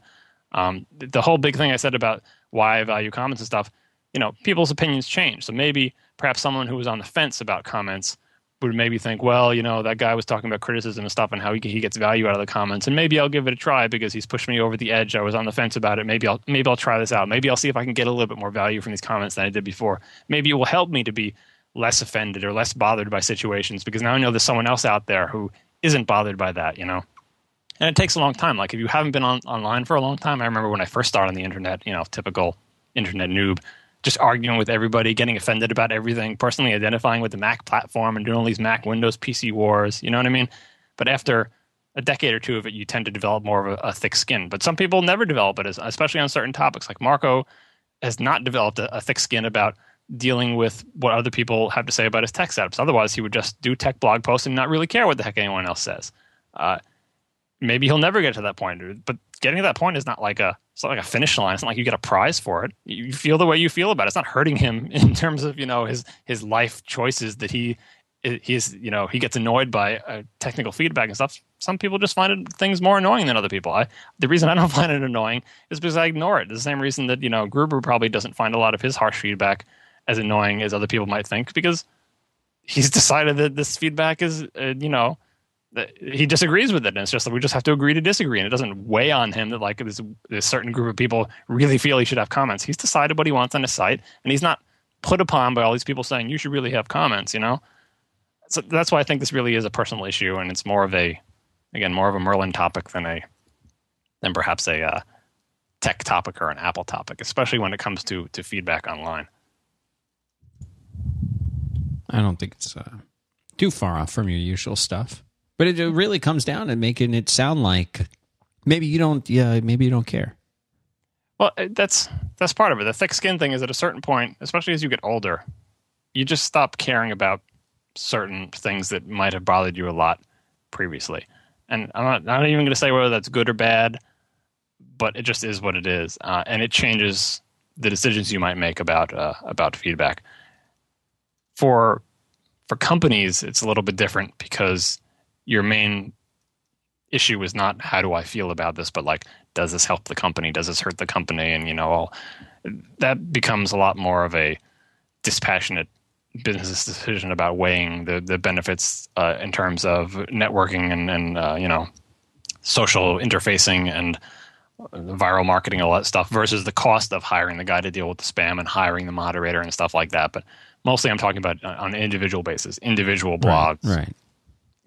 Um, the whole big thing I said about why I value comments and stuff, you know, people's opinions change. So maybe perhaps someone who was on the fence about comments would maybe think, well, you know, that guy was talking about criticism and stuff and how he, he gets value out of the comments, and maybe I'll give it a try because he's pushed me over the edge. I was on the fence about it. Maybe I'll maybe I'll try this out. Maybe I'll see if I can get a little bit more value from these comments than I did before. Maybe it will help me to be less offended or less bothered by situations because now I know there's someone else out there who isn't bothered by that, you know. And it takes a long time. Like if you haven't been on online for a long time, I remember when I first started on the internet, you know, typical internet noob just arguing with everybody, getting offended about everything, personally identifying with the Mac platform and doing all these Mac Windows PC wars. You know what I mean? But after a decade or two of it, you tend to develop more of a, a thick skin. But some people never develop it, especially on certain topics. Like Marco has not developed a, a thick skin about dealing with what other people have to say about his tech setups. Otherwise, he would just do tech blog posts and not really care what the heck anyone else says. Uh, maybe he'll never get to that point, but getting to that point is not like a it's not like a finish line. It's not like you get a prize for it. You feel the way you feel about it. It's not hurting him in terms of you know his his life choices that he he's you know he gets annoyed by uh, technical feedback and stuff. Some people just find it, things more annoying than other people. I the reason I don't find it annoying is because I ignore it. the same reason that you know Gruber probably doesn't find a lot of his harsh feedback as annoying as other people might think because he's decided that this feedback is uh, you know he disagrees with it. And it's just that we just have to agree to disagree. And it doesn't weigh on him that like this, this certain group of people really feel he should have comments. He's decided what he wants on his site and he's not put upon by all these people saying you should really have comments you know? So that's why i think this really is a personal issue and it's more of a again more of a merlin topic than a than perhaps a uh, tech topic or an apple topic especially when it comes to to feedback online. I don't think it's uh, too far off from your usual stuff but it really comes down to making it sound like maybe you don't. Yeah, maybe you don't care. Well, uh, that's that's part of it. The thick skin thing is at a certain point, especially as you get older, you just stop caring about certain things that might have bothered you a lot previously. And I'm not, not even going to say whether that's good or bad, but it just is what it is, uh, and it changes the decisions you might make about uh, about feedback. For for companies, it's a little bit different because your main issue is not how do I feel about this, but like, does this help the company? Does this hurt the company? And, you know, all, that becomes a lot more of a dispassionate business decision about weighing the, the benefits uh, in terms of networking and, and uh, you know, social interfacing and viral marketing, all that stuff versus the cost of hiring the guy to deal with the spam and hiring the moderator and stuff like that. But mostly I'm talking about on an individual basis, individual blogs. Right. right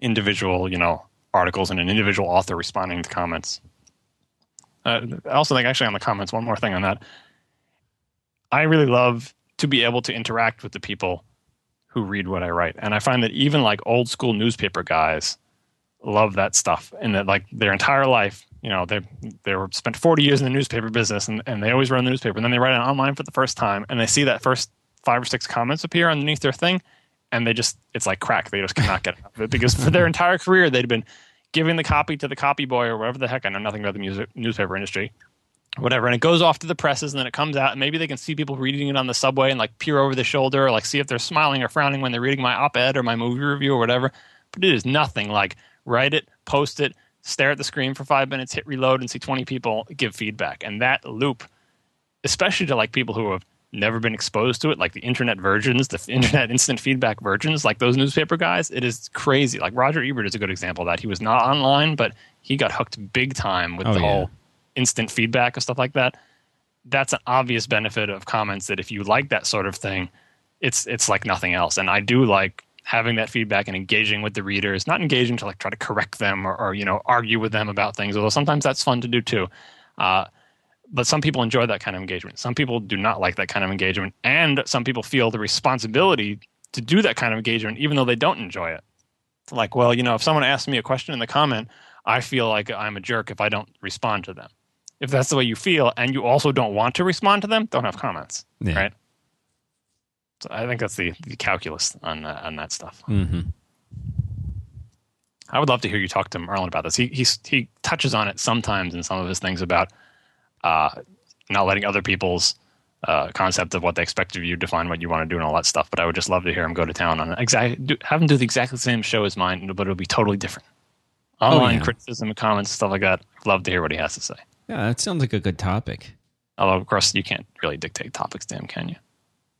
individual, you know, articles and an individual author responding to comments. Uh, I also think, actually, on the comments, one more thing on that. I really love to be able to interact with the people who read what I write, and I find that even like old school newspaper guys love that stuff, and that like their entire life, you know, they they were spent forty years in the newspaper business, and, and they always run the newspaper, and then they write it online for the first time, and they see that first five or six comments appear underneath their thing, and they just it's like crack. They just cannot get out of it because for their entire career they'd been giving the copy to the copy boy or whatever the heck. I know nothing about the music newspaper industry, whatever. And it goes off to the presses, and then it comes out, and maybe they can see people reading it on the subway and like peer over the shoulder, or like see if they're smiling or frowning when they're reading my op-ed or my movie review or whatever. But it is nothing like write it, post it, stare at the screen for five minutes, hit reload, and see twenty people give feedback. And that loop, especially to like people who have never been exposed to it, like the internet versions, the internet instant feedback versions, like those newspaper guys, it is crazy. Like Roger Ebert is a good example of that. He was not online, but he got hooked big time with oh, the yeah. whole instant feedback and stuff like that. That's an obvious benefit of comments that if you like that sort of thing, it's it's like nothing else. And I do like having that feedback and engaging with the readers, not engaging to like try to correct them or, or you know argue with them about things. Although sometimes that's fun to do too. Uh, but some people enjoy that kind of engagement. Some people do not like that kind of engagement, and some people feel the responsibility to do that kind of engagement, even though they don't enjoy it. It's like, well, you know, if someone asks me a question in the comment, I feel like I'm a jerk if I don't respond to them. If that's the way you feel, and you also don't want to respond to them, don't have comments, Yeah. right? So I think that's the, the calculus on uh, on that stuff. Mm-hmm. I would love to hear you talk to Merlin about this. He he he touches on it sometimes in some of his things about uh, not letting other people's uh, concept of what they expect of you define what you want to do and all that stuff. But I would just love to hear him go to town on. Exactly, have him do the exactly same show as mine, but it'll be totally different. Online yeah. criticism, comments, stuff like that. Love to hear what he has to say. Yeah, that sounds like a good topic. Although, of course, you can't really dictate topics to him, can you?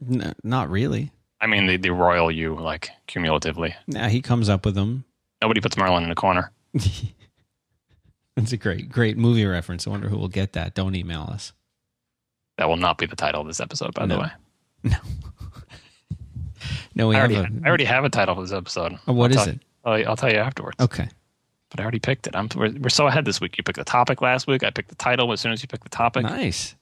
N- not really. I mean, the, the royal you, like, cumulatively. Nah, he comes up with them. Nobody puts Merlin in a corner. That's a great, great movie reference. I wonder who will get that. Don't email us. That will not be the title of this episode, by No. the way. No, no, we I already, a. I already have a title for this episode. Oh, what I'll is tell- it? I'll, I'll tell you afterwards. Okay. But I already picked it. I'm, we're, we're so ahead this week. You picked the topic last week. I picked the title as soon as you picked the topic. Nice.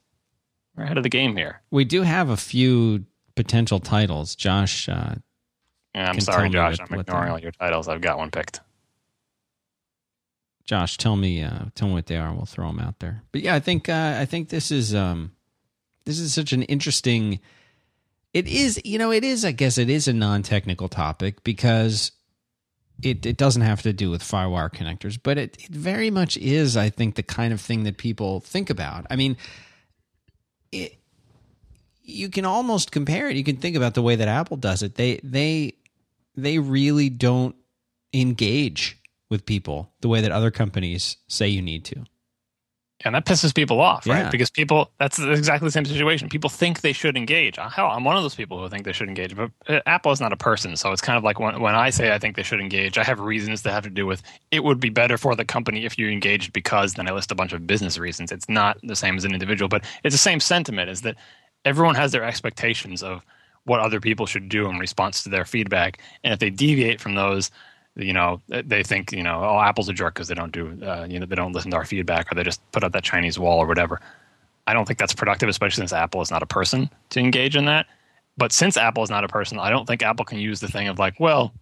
We're ahead of the game here. We do have a few potential titles. Josh, uh, Yeah, I'm sorry, Josh. what- I'm ignoring all your titles. I've got one picked. Josh, tell me, uh, tell me what they are. We'll throw them out there. But yeah, I think, uh, I think this is, um, this is such an interesting. It is, you know, it is. I guess it is a non-technical topic because it it doesn't have to do with firewire connectors, but it, it very much is. I think the kind of thing that people think about. I mean, it. You can almost compare it. You can think about the way that Apple does it. They they they really don't engage with people the way that other companies say you need to. And that pisses people off, Yeah. right? Because people, that's exactly the same situation. People think they should engage. Uh, Hell, I'm one of those people who think they should engage, but uh, Apple is not a person. So it's kind of like when, when I say I think they should engage, I have reasons that have to do with it would be better for the company if you engaged because then I list a bunch of business reasons. It's not the same as an individual, but it's the same sentiment is that everyone has their expectations of what other people should do in response to their feedback. And if they deviate from those, you know, they think, you know, oh, Apple's a jerk because they don't do, uh, you know, they don't listen to our feedback or they just put up that Chinese wall or whatever. I don't think that's productive, especially since Apple is not a person to engage in that. But since Apple is not a person, I don't think Apple can use the thing of like, well,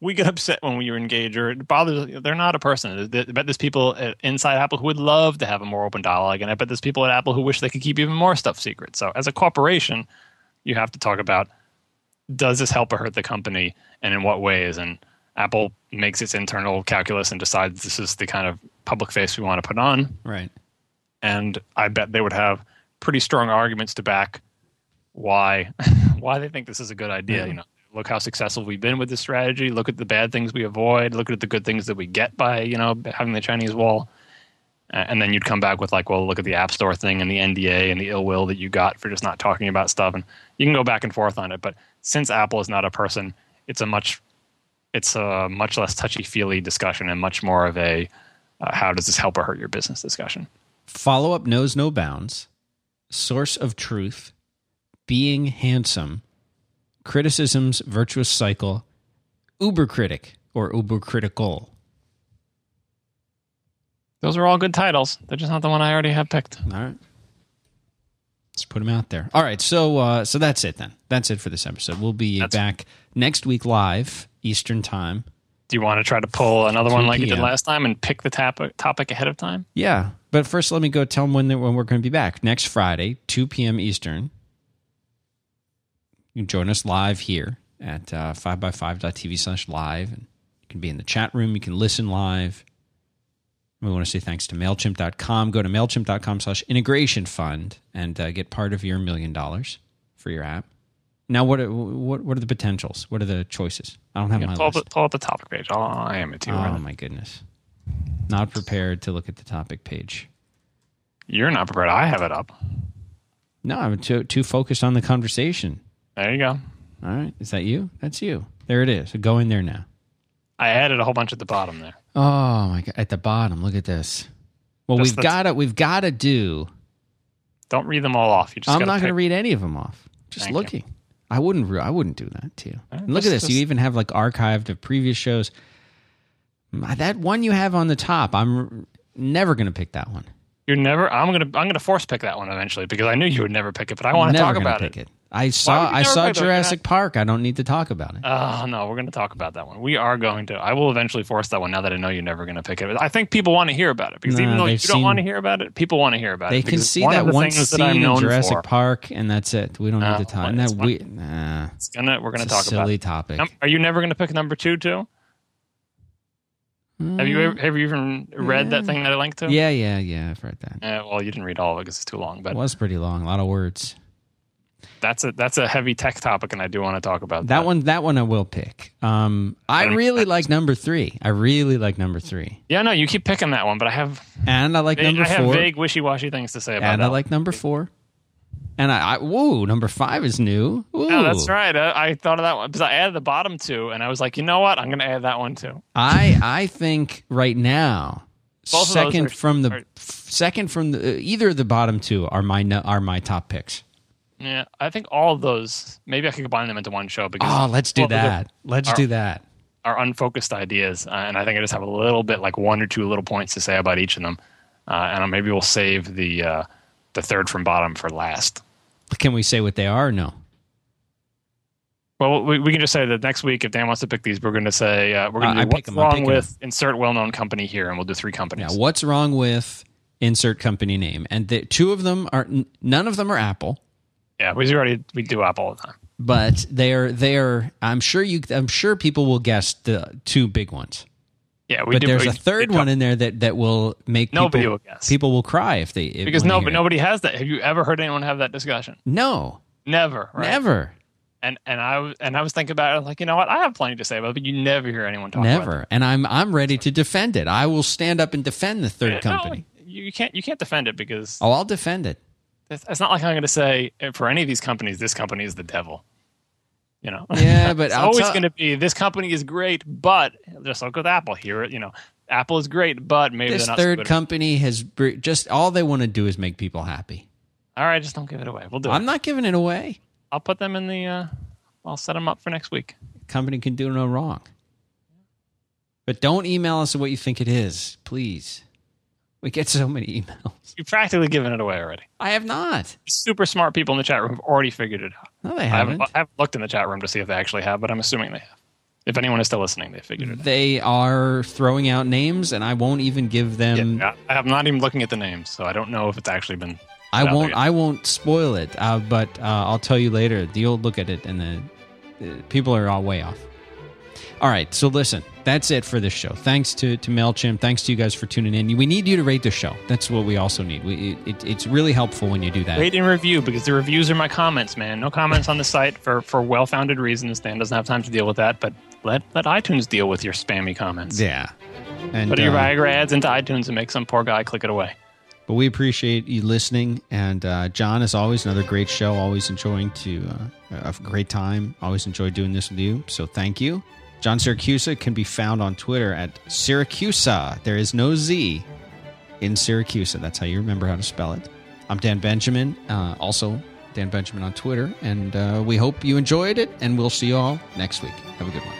we get upset when we engage or it bothers. They're not a person. I bet there's people inside Apple who would love to have a more open dialogue, and I bet there's people at Apple who wish they could keep even more stuff secret. So, as a corporation, you have to talk about does this help or hurt the company, and in what ways. And Apple makes its internal calculus and decides this is the kind of public face we want to put on Right. and I bet they would have pretty strong arguments to back why why they think this is a good idea. You know, look how successful we've been with this strategy. Look at the bad things we avoid. Look at the good things that we get by you know having the Chinese wall. And then you'd come back with like, well, look at the App Store thing and the NDA and the ill will that you got for just not talking about stuff. And you can go back and forth on it. But since Apple is not a person, it's a much it's a much less touchy feely discussion and much more of a uh, how does this help or hurt your business discussion. Follow up knows no bounds. Source of truth. Being handsome. Criticism's virtuous cycle. Uber critic or uber critical. Those are all good titles. They're just not the one I already have picked. All right. Let's put them out there. All right, so uh, so that's it then. That's it for this episode. We'll be That's- back next week live Eastern time. Do you want to try to pull another one like you did last time and pick the topic topic ahead of time? Yeah, but first let me go tell them when when we're going to be back next Friday, two p.m. Eastern. You can join us live here at uh, 5by5.tv slash live. And you can be in the chat room. You can listen live. We want to say thanks to MailChimp.com. Go to MailChimp.com slash integration fund and uh, get part of your million dollars for your app. Now, what are, what, what are the potentials? What are the choices? I don't have Yeah, my pull, up, list. the- pull up the topic page. I'll, I am it too. Oh, my goodness. Not prepared to look at the topic page. You're not prepared. I have it up. No, I'm too, too focused on the conversation. There you go. All right. Is that you? That's you. There it is. Go in there now. I added a whole bunch at the bottom there. Oh my god! At the bottom, look at this. Well, Just we've got to we've got to do. Don't read them all off. You just I'm not going to read any of them off. Just Thank you. looking. I wouldn't. re- I wouldn't do that to you. Uh, And look at just- this. You even have like archived of previous shows. Mm, That one you have on the top. I'm never going to pick that one. You're never. I'm gonna. I'm gonna force pick that one eventually because I knew you would never pick it, but I want to talk about pick it. I saw. I saw? Jurassic Park. I don't need to talk about it. Oh no, we're going to talk about that one. We are going to. I will eventually force that one. Now that I know you're never going to pick it, I think people want to hear about it because Nah, even though you they've don't want to hear about it, people want to hear about they it. They can see one that one things that I'm scene in Jurassic for. Park, and that's it. We don't need to talk. That we, nah, It's gonna. We're going to talk about. silly It. topic. Num- Are you never going to pick number two too? Have you ever, have you even read that thing that I linked to? Yeah, yeah, yeah. I've read that. Uh, well, you didn't read all of it because it's too long, but It was pretty long. A lot of words. That's a that's a heavy tech topic, and I do want to talk about That one, that one, I will pick. Um, I don't really like number three. I really like number three, Yeah, no, you keep picking that one, but I have and I like I number have four, vague, wishy-washy things to say about and that. I like number four, and I, I whoa, number five is new. Ooh. No, that's right. I, I thought of that one because I added the bottom two, and I was like, you know what? I'm going to add that one too. I I think right now, Both of those second from the second from the either of the bottom two are my are my top picks. Yeah, I think all of those. Maybe I could combine them into one show because Oh, let's do them that. Let's are- do that. Are unfocused ideas, uh, and I think I just have a little bit, like one or two little points to say about each of them, uh, and maybe we'll save the uh, the third from bottom for last. Can we say what they are? or No. Well, we, we can just say that next week, if Dan wants to pick these, we're going to say uh, we're going Uh, to I do what's wrong with insert well-known company here, and we'll do three companies. what's wrong with insert company name? And the, two of them are none of them are Apple. Yeah, we already we do Apple all the time. but they're they're I'm sure you I'm sure people will guess the two big ones. Yeah, we But do. there's we a third one in there that that will make Nobody people will guess. people will cry if they if, because no, but it. nobody has that. Have you ever heard anyone have that discussion? no Never, right? never And and I and I was thinking about it. Like, you know what? I have plenty to say about it, but you never hear anyone talk about it. never and I'm I'm ready to defend it. I will stand up and defend the third it. No, company. you you can't you can't defend it because Oh, I'll defend it. It's, it's not like I'm going to say eh, for any of these companies, this company is the devil. You know, Yeah, but it's I'll always tell- going to be this company is great, but just look with Apple here, you know, Apple is great, but maybe This they're not so third good company has just all they want to do is make people happy. All right, just don't give it away. We'll do I'm it. not giving it away. I'll put them in the. Uh, I'll set them up for next week. company can do no wrong. But don't email us what you think it is, please. We get so many emails. You've practically given it away already. I have not. Super smart people in the chat room have already figured it out. No, they I haven't. haven't, I haven't looked in the chat room to see if they actually have, but I'm assuming they have. If anyone is still listening, they figured it out. They are throwing out names, and I won't even give them. Yeah, I- I'm not even looking at the names, so I don't know if it's actually been. I out won't. there yet. I won't spoil it. Uh, but uh, I'll tell you later. You'll look at it, and the, the people are all way off. All right. So listen, that's it for this show. Thanks to to Mailchimp. Thanks to you guys for tuning in. We need you to rate the show. That's what we also need. We, it, it's really helpful when you do that. Rate and review because the reviews are my comments, man. No comments on the site for, for well founded reasons. Dan doesn't have time to deal with that, but let let iTunes deal with your spammy comments. Yeah. And Put your uh, Viagra ads into iTunes and make some poor guy click it away. But we appreciate you listening. And uh, John, as always, another great show. Always enjoying to uh, a great time. Always enjoy doing this with you. So thank you. John Siracusa can be found on Twitter at Siracusa. There is no Z in Siracusa. That's how you remember how to spell it. I'm Dan Benjamin, uh, also Dan Benjamin on Twitter. And uh, we hope you enjoyed it. And we'll see you all next week. Have a good one.